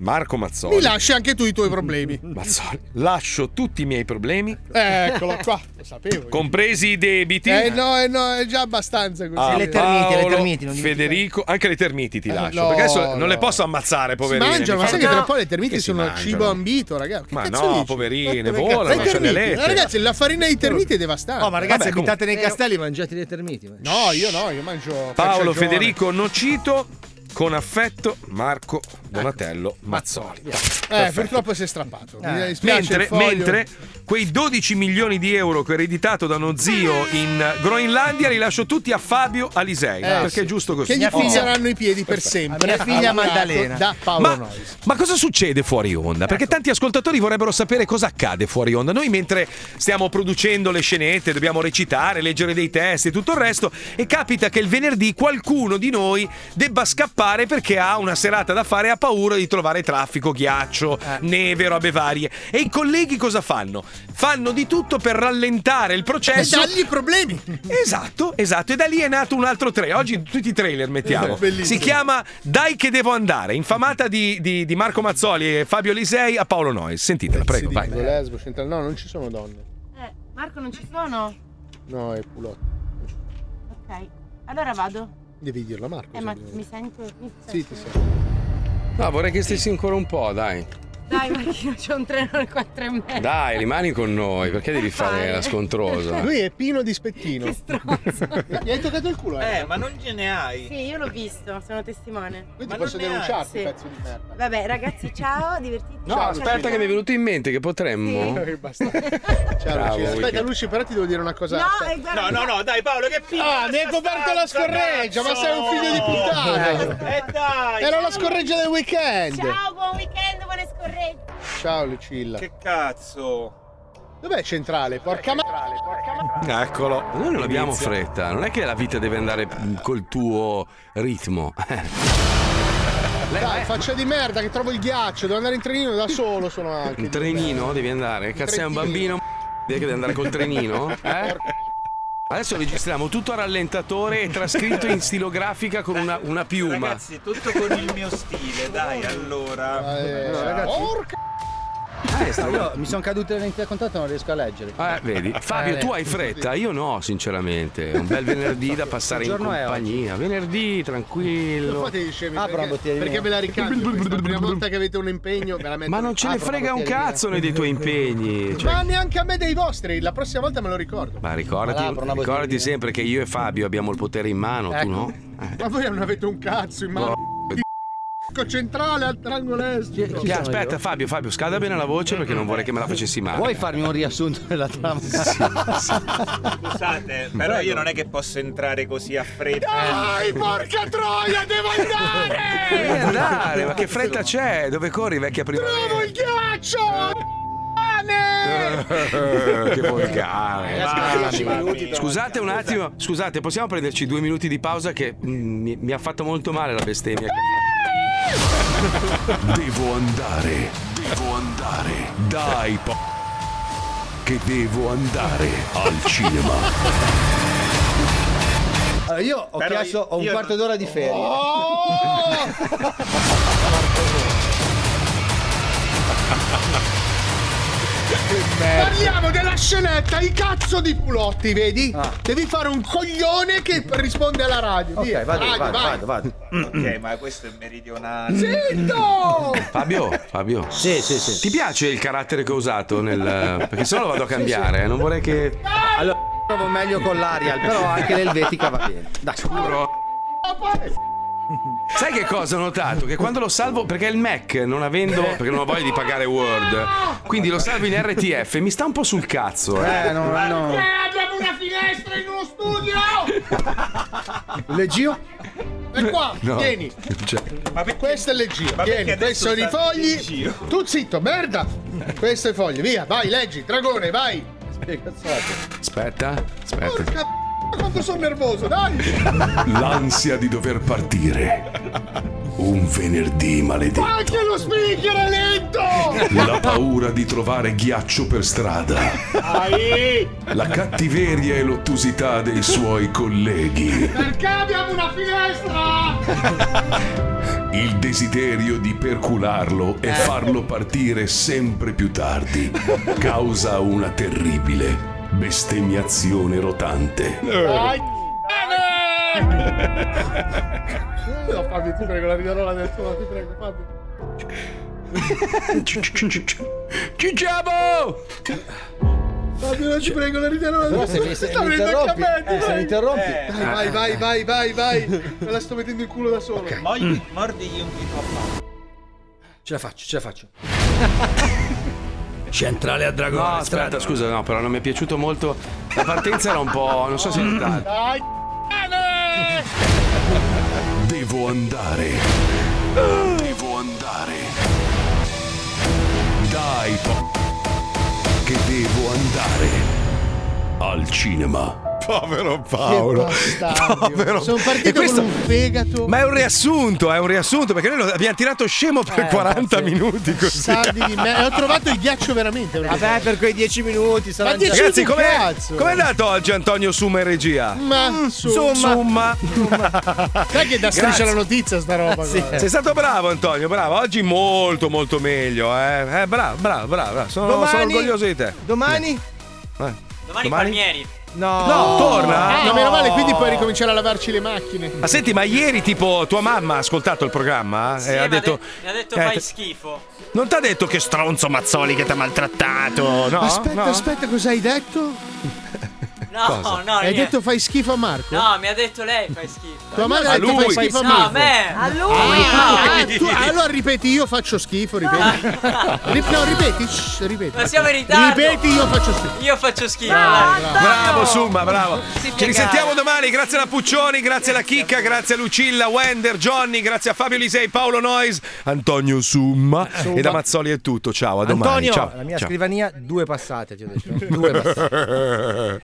Marco Mazzoli. Mi lasci anche tu i tuoi problemi. [LAUGHS] Mazzoli, lascio tutti i miei problemi, Eccolo qua, lo sapevo. compresi i debiti. Eh no, eh no, è già abbastanza così. a le termiti, le Paolo, termiti, non. Federico, anche le termiti ti Eh, lascio. no, perché adesso non no. le posso ammazzare, Si poverine. mangiano, mi ma sai che fanno- tra un po' le termiti Che si sono mangiano? cibo ambito, ragazzi. Che Ma cazzo no, dici? poverine, Ma che volano, c'è le le termiti. lettere. Eh, Ragazzi, la farina dei termiti è devastante. Oh, ma ragazzi, Vabbè, abitate nei castelli, mangiate le termiti. No, io no, io mangio Paolo. Federico Nocito, con affetto Marco Donatello Mazzoli. Eh, purtroppo si è strappato. Eh. Mentre, mentre quei 12 milioni di euro che ho ereditato da uno zio in Groenlandia li lascio tutti a Fabio Alisei. Eh, perché sì. è giusto così. Che gli Oh. pizzeranno i piedi per sempre. Mia figlia Maddalena. Da Paolo Ma, Nois. ma cosa succede fuori onda? Perché Ecco. tanti ascoltatori vorrebbero sapere cosa accade fuori onda. Noi mentre stiamo producendo le scenette, dobbiamo recitare, leggere dei testi e tutto il resto, e capita che il venerdì qualcuno di noi debba scappare perché ha una serata da fare ha paura di trovare traffico, ghiaccio, neve, robe varie. E i colleghi cosa fanno? Fanno di tutto per rallentare il processo. E dagli problemi. Esatto, esatto. E da lì è nato un altro trailer. Oggi tutti i trailer mettiamo. Bellissimo. Si chiama Dai che devo andare, infamata di, di- di Marco Mazzoli e Fabio Lisei a Paolo Noyes. Sentitela, prego, vai. Lesbo, centrale. No, non ci sono donne. Eh, Marco non ci sono? No, è pulotto. Ok. Allora vado. Devi dirlo a Marco. Eh, ma mi sento. Mi Sì, sento. ti sento. No, vorrei che stessi ancora un po', dai. Dai, Marchino, c'è un treno alle 4 e mezza. Dai, rimani con noi, perché devi fare la scontrosa? Lui è Pino di Spettino. [LAUGHS] Gli hai toccato il culo, eh? Eh, ma non ce ne hai. Sì, io l'ho visto, sono testimone. Quindi Ma posso non ne hai? denunciarti, Sì. pezzo di merda. Vabbè, ragazzi, ciao, divertitevi. No, aspetta che mi è venuto in mente che potremmo. Basta. [LAUGHS] Ciao, Bravo, Luci. Aspetta, Luigi. Luci, però ti devo dire una cosa. No, Cioè- eh, guarda, No, no, no, dai Paolo, che figlio! Ah, mi hai coperto la scorreggia, ma sei un figlio di puttana. Eh dai! Era la scorreggia del weekend. Ciao, buon weekend, buone scorregge. Ciao, Lucilla. Che cazzo? Dov'è centrale? Porca ma... Eccolo. Noi non abbiamo fretta, non è che la vita deve andare col tuo ritmo. [LAUGHS] Dai, faccia di merda che trovo il ghiaccio. Devo andare in trenino da solo, sono anche. Un trenino devi andare? Cazzo, sei un bambino? Devi devi andare col trenino? [LAUGHS] Eh? Adesso registriamo tutto a rallentatore e trascritto in stilografica con una, una piuma. Ragazzi, tutto con il mio stile, dai, allora. Eh, ragazzi. Porca... Eh, stavo- Io mi sono cadute le lenti a contatto, non riesco a leggere. Eh, vedi, Fabio, Eh, tu hai fretta, io no, sinceramente. Un bel venerdì da passare in compagnia. Venerdì, Non tranquillo. fate gli scemi. Apro una perché, perché me la ricambio. La prima volta che avete un impegno, [LAUGHS] veramente. Ma non ce ne frega un cazzo noi dei tuoi impegni. Cioè, Ma neanche a me dei vostri. La prossima volta me lo ricordo. ma ricordati, Ma ricordati sempre che io e Fabio abbiamo il potere in mano, tu Ecco. no? Eh. Ma voi non avete un cazzo in mano. Di centrale al triangolo est. Chi aspetta, io? Fabio, Fabio, scalda bene la voce perché non vorrei che me la facessi male. Vuoi farmi un riassunto della trama? [LAUGHS] Scusate, però io non è che posso entrare così a fretta. Dai, porca troia, devo andare! Devi andare, ma che fretta c'è? Dove corri, vecchia Trovo primavera? il ghiaccio! Pane! [LAUGHS] che volgare. Scusate un attimo, scusate, possiamo prenderci due minuti di pausa che mm, mi, mi ha fatto molto male la bestemmia. Devo andare, devo andare. Dai, po- che devo andare al cinema. Allora, io ho Però chiesto io- ho un io quarto d'ora di ferie. [LAUGHS] [LAUGHS] Parliamo della scenetta, i cazzo di culotti, vedi? Ah. Devi fare un coglione che risponde alla radio. Ok, vado, radio, vado, vai. vado, vado. Ok, ma questo è meridionale. Zitto! [LAUGHS] Fabio, Fabio. Sì, sì, sì. Ti piace il carattere che ho usato nel. Perché sennò lo vado a cambiare, eh, non vorrei che. Allora, trovo meglio con l'Arial, però anche l'Elvetica va bene. Dai. Sai che cosa ho notato? Che quando lo salvo, perché il Mac non avendo, perché non ho voglia di pagare Word, quindi lo salvo in RTF, mi sta un po' sul cazzo. Eh. Eh, no, no. abbiamo una finestra in uno studio! [LAUGHS] Leggio? E qua, No. tieni. Cioè, Questo è leggio. Ma Tieni, perché questi adesso sono i fogli. Tu zitto, merda! Queste foglie, via, vai, leggi, dragone, vai! aspetta, aspetta. Porca quanto sono nervoso, dai! L'ansia di dover partire. Un venerdì maledetto. Anche lo speaker è lento! La paura di trovare ghiaccio per strada. Dai! La cattiveria e l'ottusità dei suoi colleghi. Perché abbiamo una finestra? Il desiderio di percularlo e farlo partire sempre più tardi causa una terribile bestemmiazione rotante. No, Fabio, ti prego, la ridarò adesso, no, ti prego, Fabio. Cicciamo! Fabio, non ci prego, la ridarò Però adesso. se mi, se interrompi, eh, se mi dai. interrompi. Dai, vai, vai, vai, vai, vai. Me la sto mettendo in culo da solo. Mordi- Mordigli un dito a mano. Ce la faccio, ce la faccio. Centrale a Dragone. No, aspetta, scusa, no, però non mi è piaciuto molto. La partenza era un po'. non so se. Dai! Bene! Devo andare. Devo andare. Dai, po- che devo andare al cinema. Povero Paolo. Povero. Sono partito questo- con un fegato. Ma è un riassunto, è un riassunto perché noi lo abbiamo tirato scemo per Eh, 40 sì. minuti così. Sardi di me. E ho trovato il ghiaccio veramente. Vabbè, per quei 10 minuti Ma 10 Ragazzi, cazzo. com'è andato oggi Antonio Summa in regia? Ma su, Summa. Sai che da striscia Grazie. la notizia sta roba. guarda. Sei stato bravo Antonio, bravo. Oggi molto molto meglio, eh. Eh, bravo, bravo, bravo. Sono, Domani- sono orgoglioso di te. Domani? Eh. Domani Palmieri. No. No, torna? Ah, No. meno male, quindi puoi ricominciare a lavarci le macchine. Ma senti, ma ieri tipo tua mamma ha ascoltato il programma? Sì, e ha detto... de- mi ha detto eh, fai schifo. Non ti ha detto che stronzo Mazzoli che ti ha maltrattato? No? aspetta, No? aspetta, cosa hai detto? [LAUGHS] No, Cosa? no, hai niente. detto fai schifo a Marco? No, mi ha detto lei fai schifo. Tua madre ha detto lui. fai schifo a No, Marco. a me. A lui! Ah, tu- [LAUGHS] allora ripeti io faccio schifo, ripeti. Rip- no, ripeti, shh, ripeti. Ma siamo in ritardo. Ripeti io faccio schifo. Io faccio schifo. Bravo, dai. bravo. Bravo Summa, bravo. Ci risentiamo domani, grazie alla Puccioni, grazie alla Chicca, grazie a Lucilla, Wender, Johnny, grazie a Fabio Lisei, Paolo Nois, Antonio Summa, Summa. e da Mazzoli è tutto. Ciao, a domani. Antonio, Ciao. la mia Ciao. scrivania, due passate, ti ho detto. Due passate. [LAUGHS]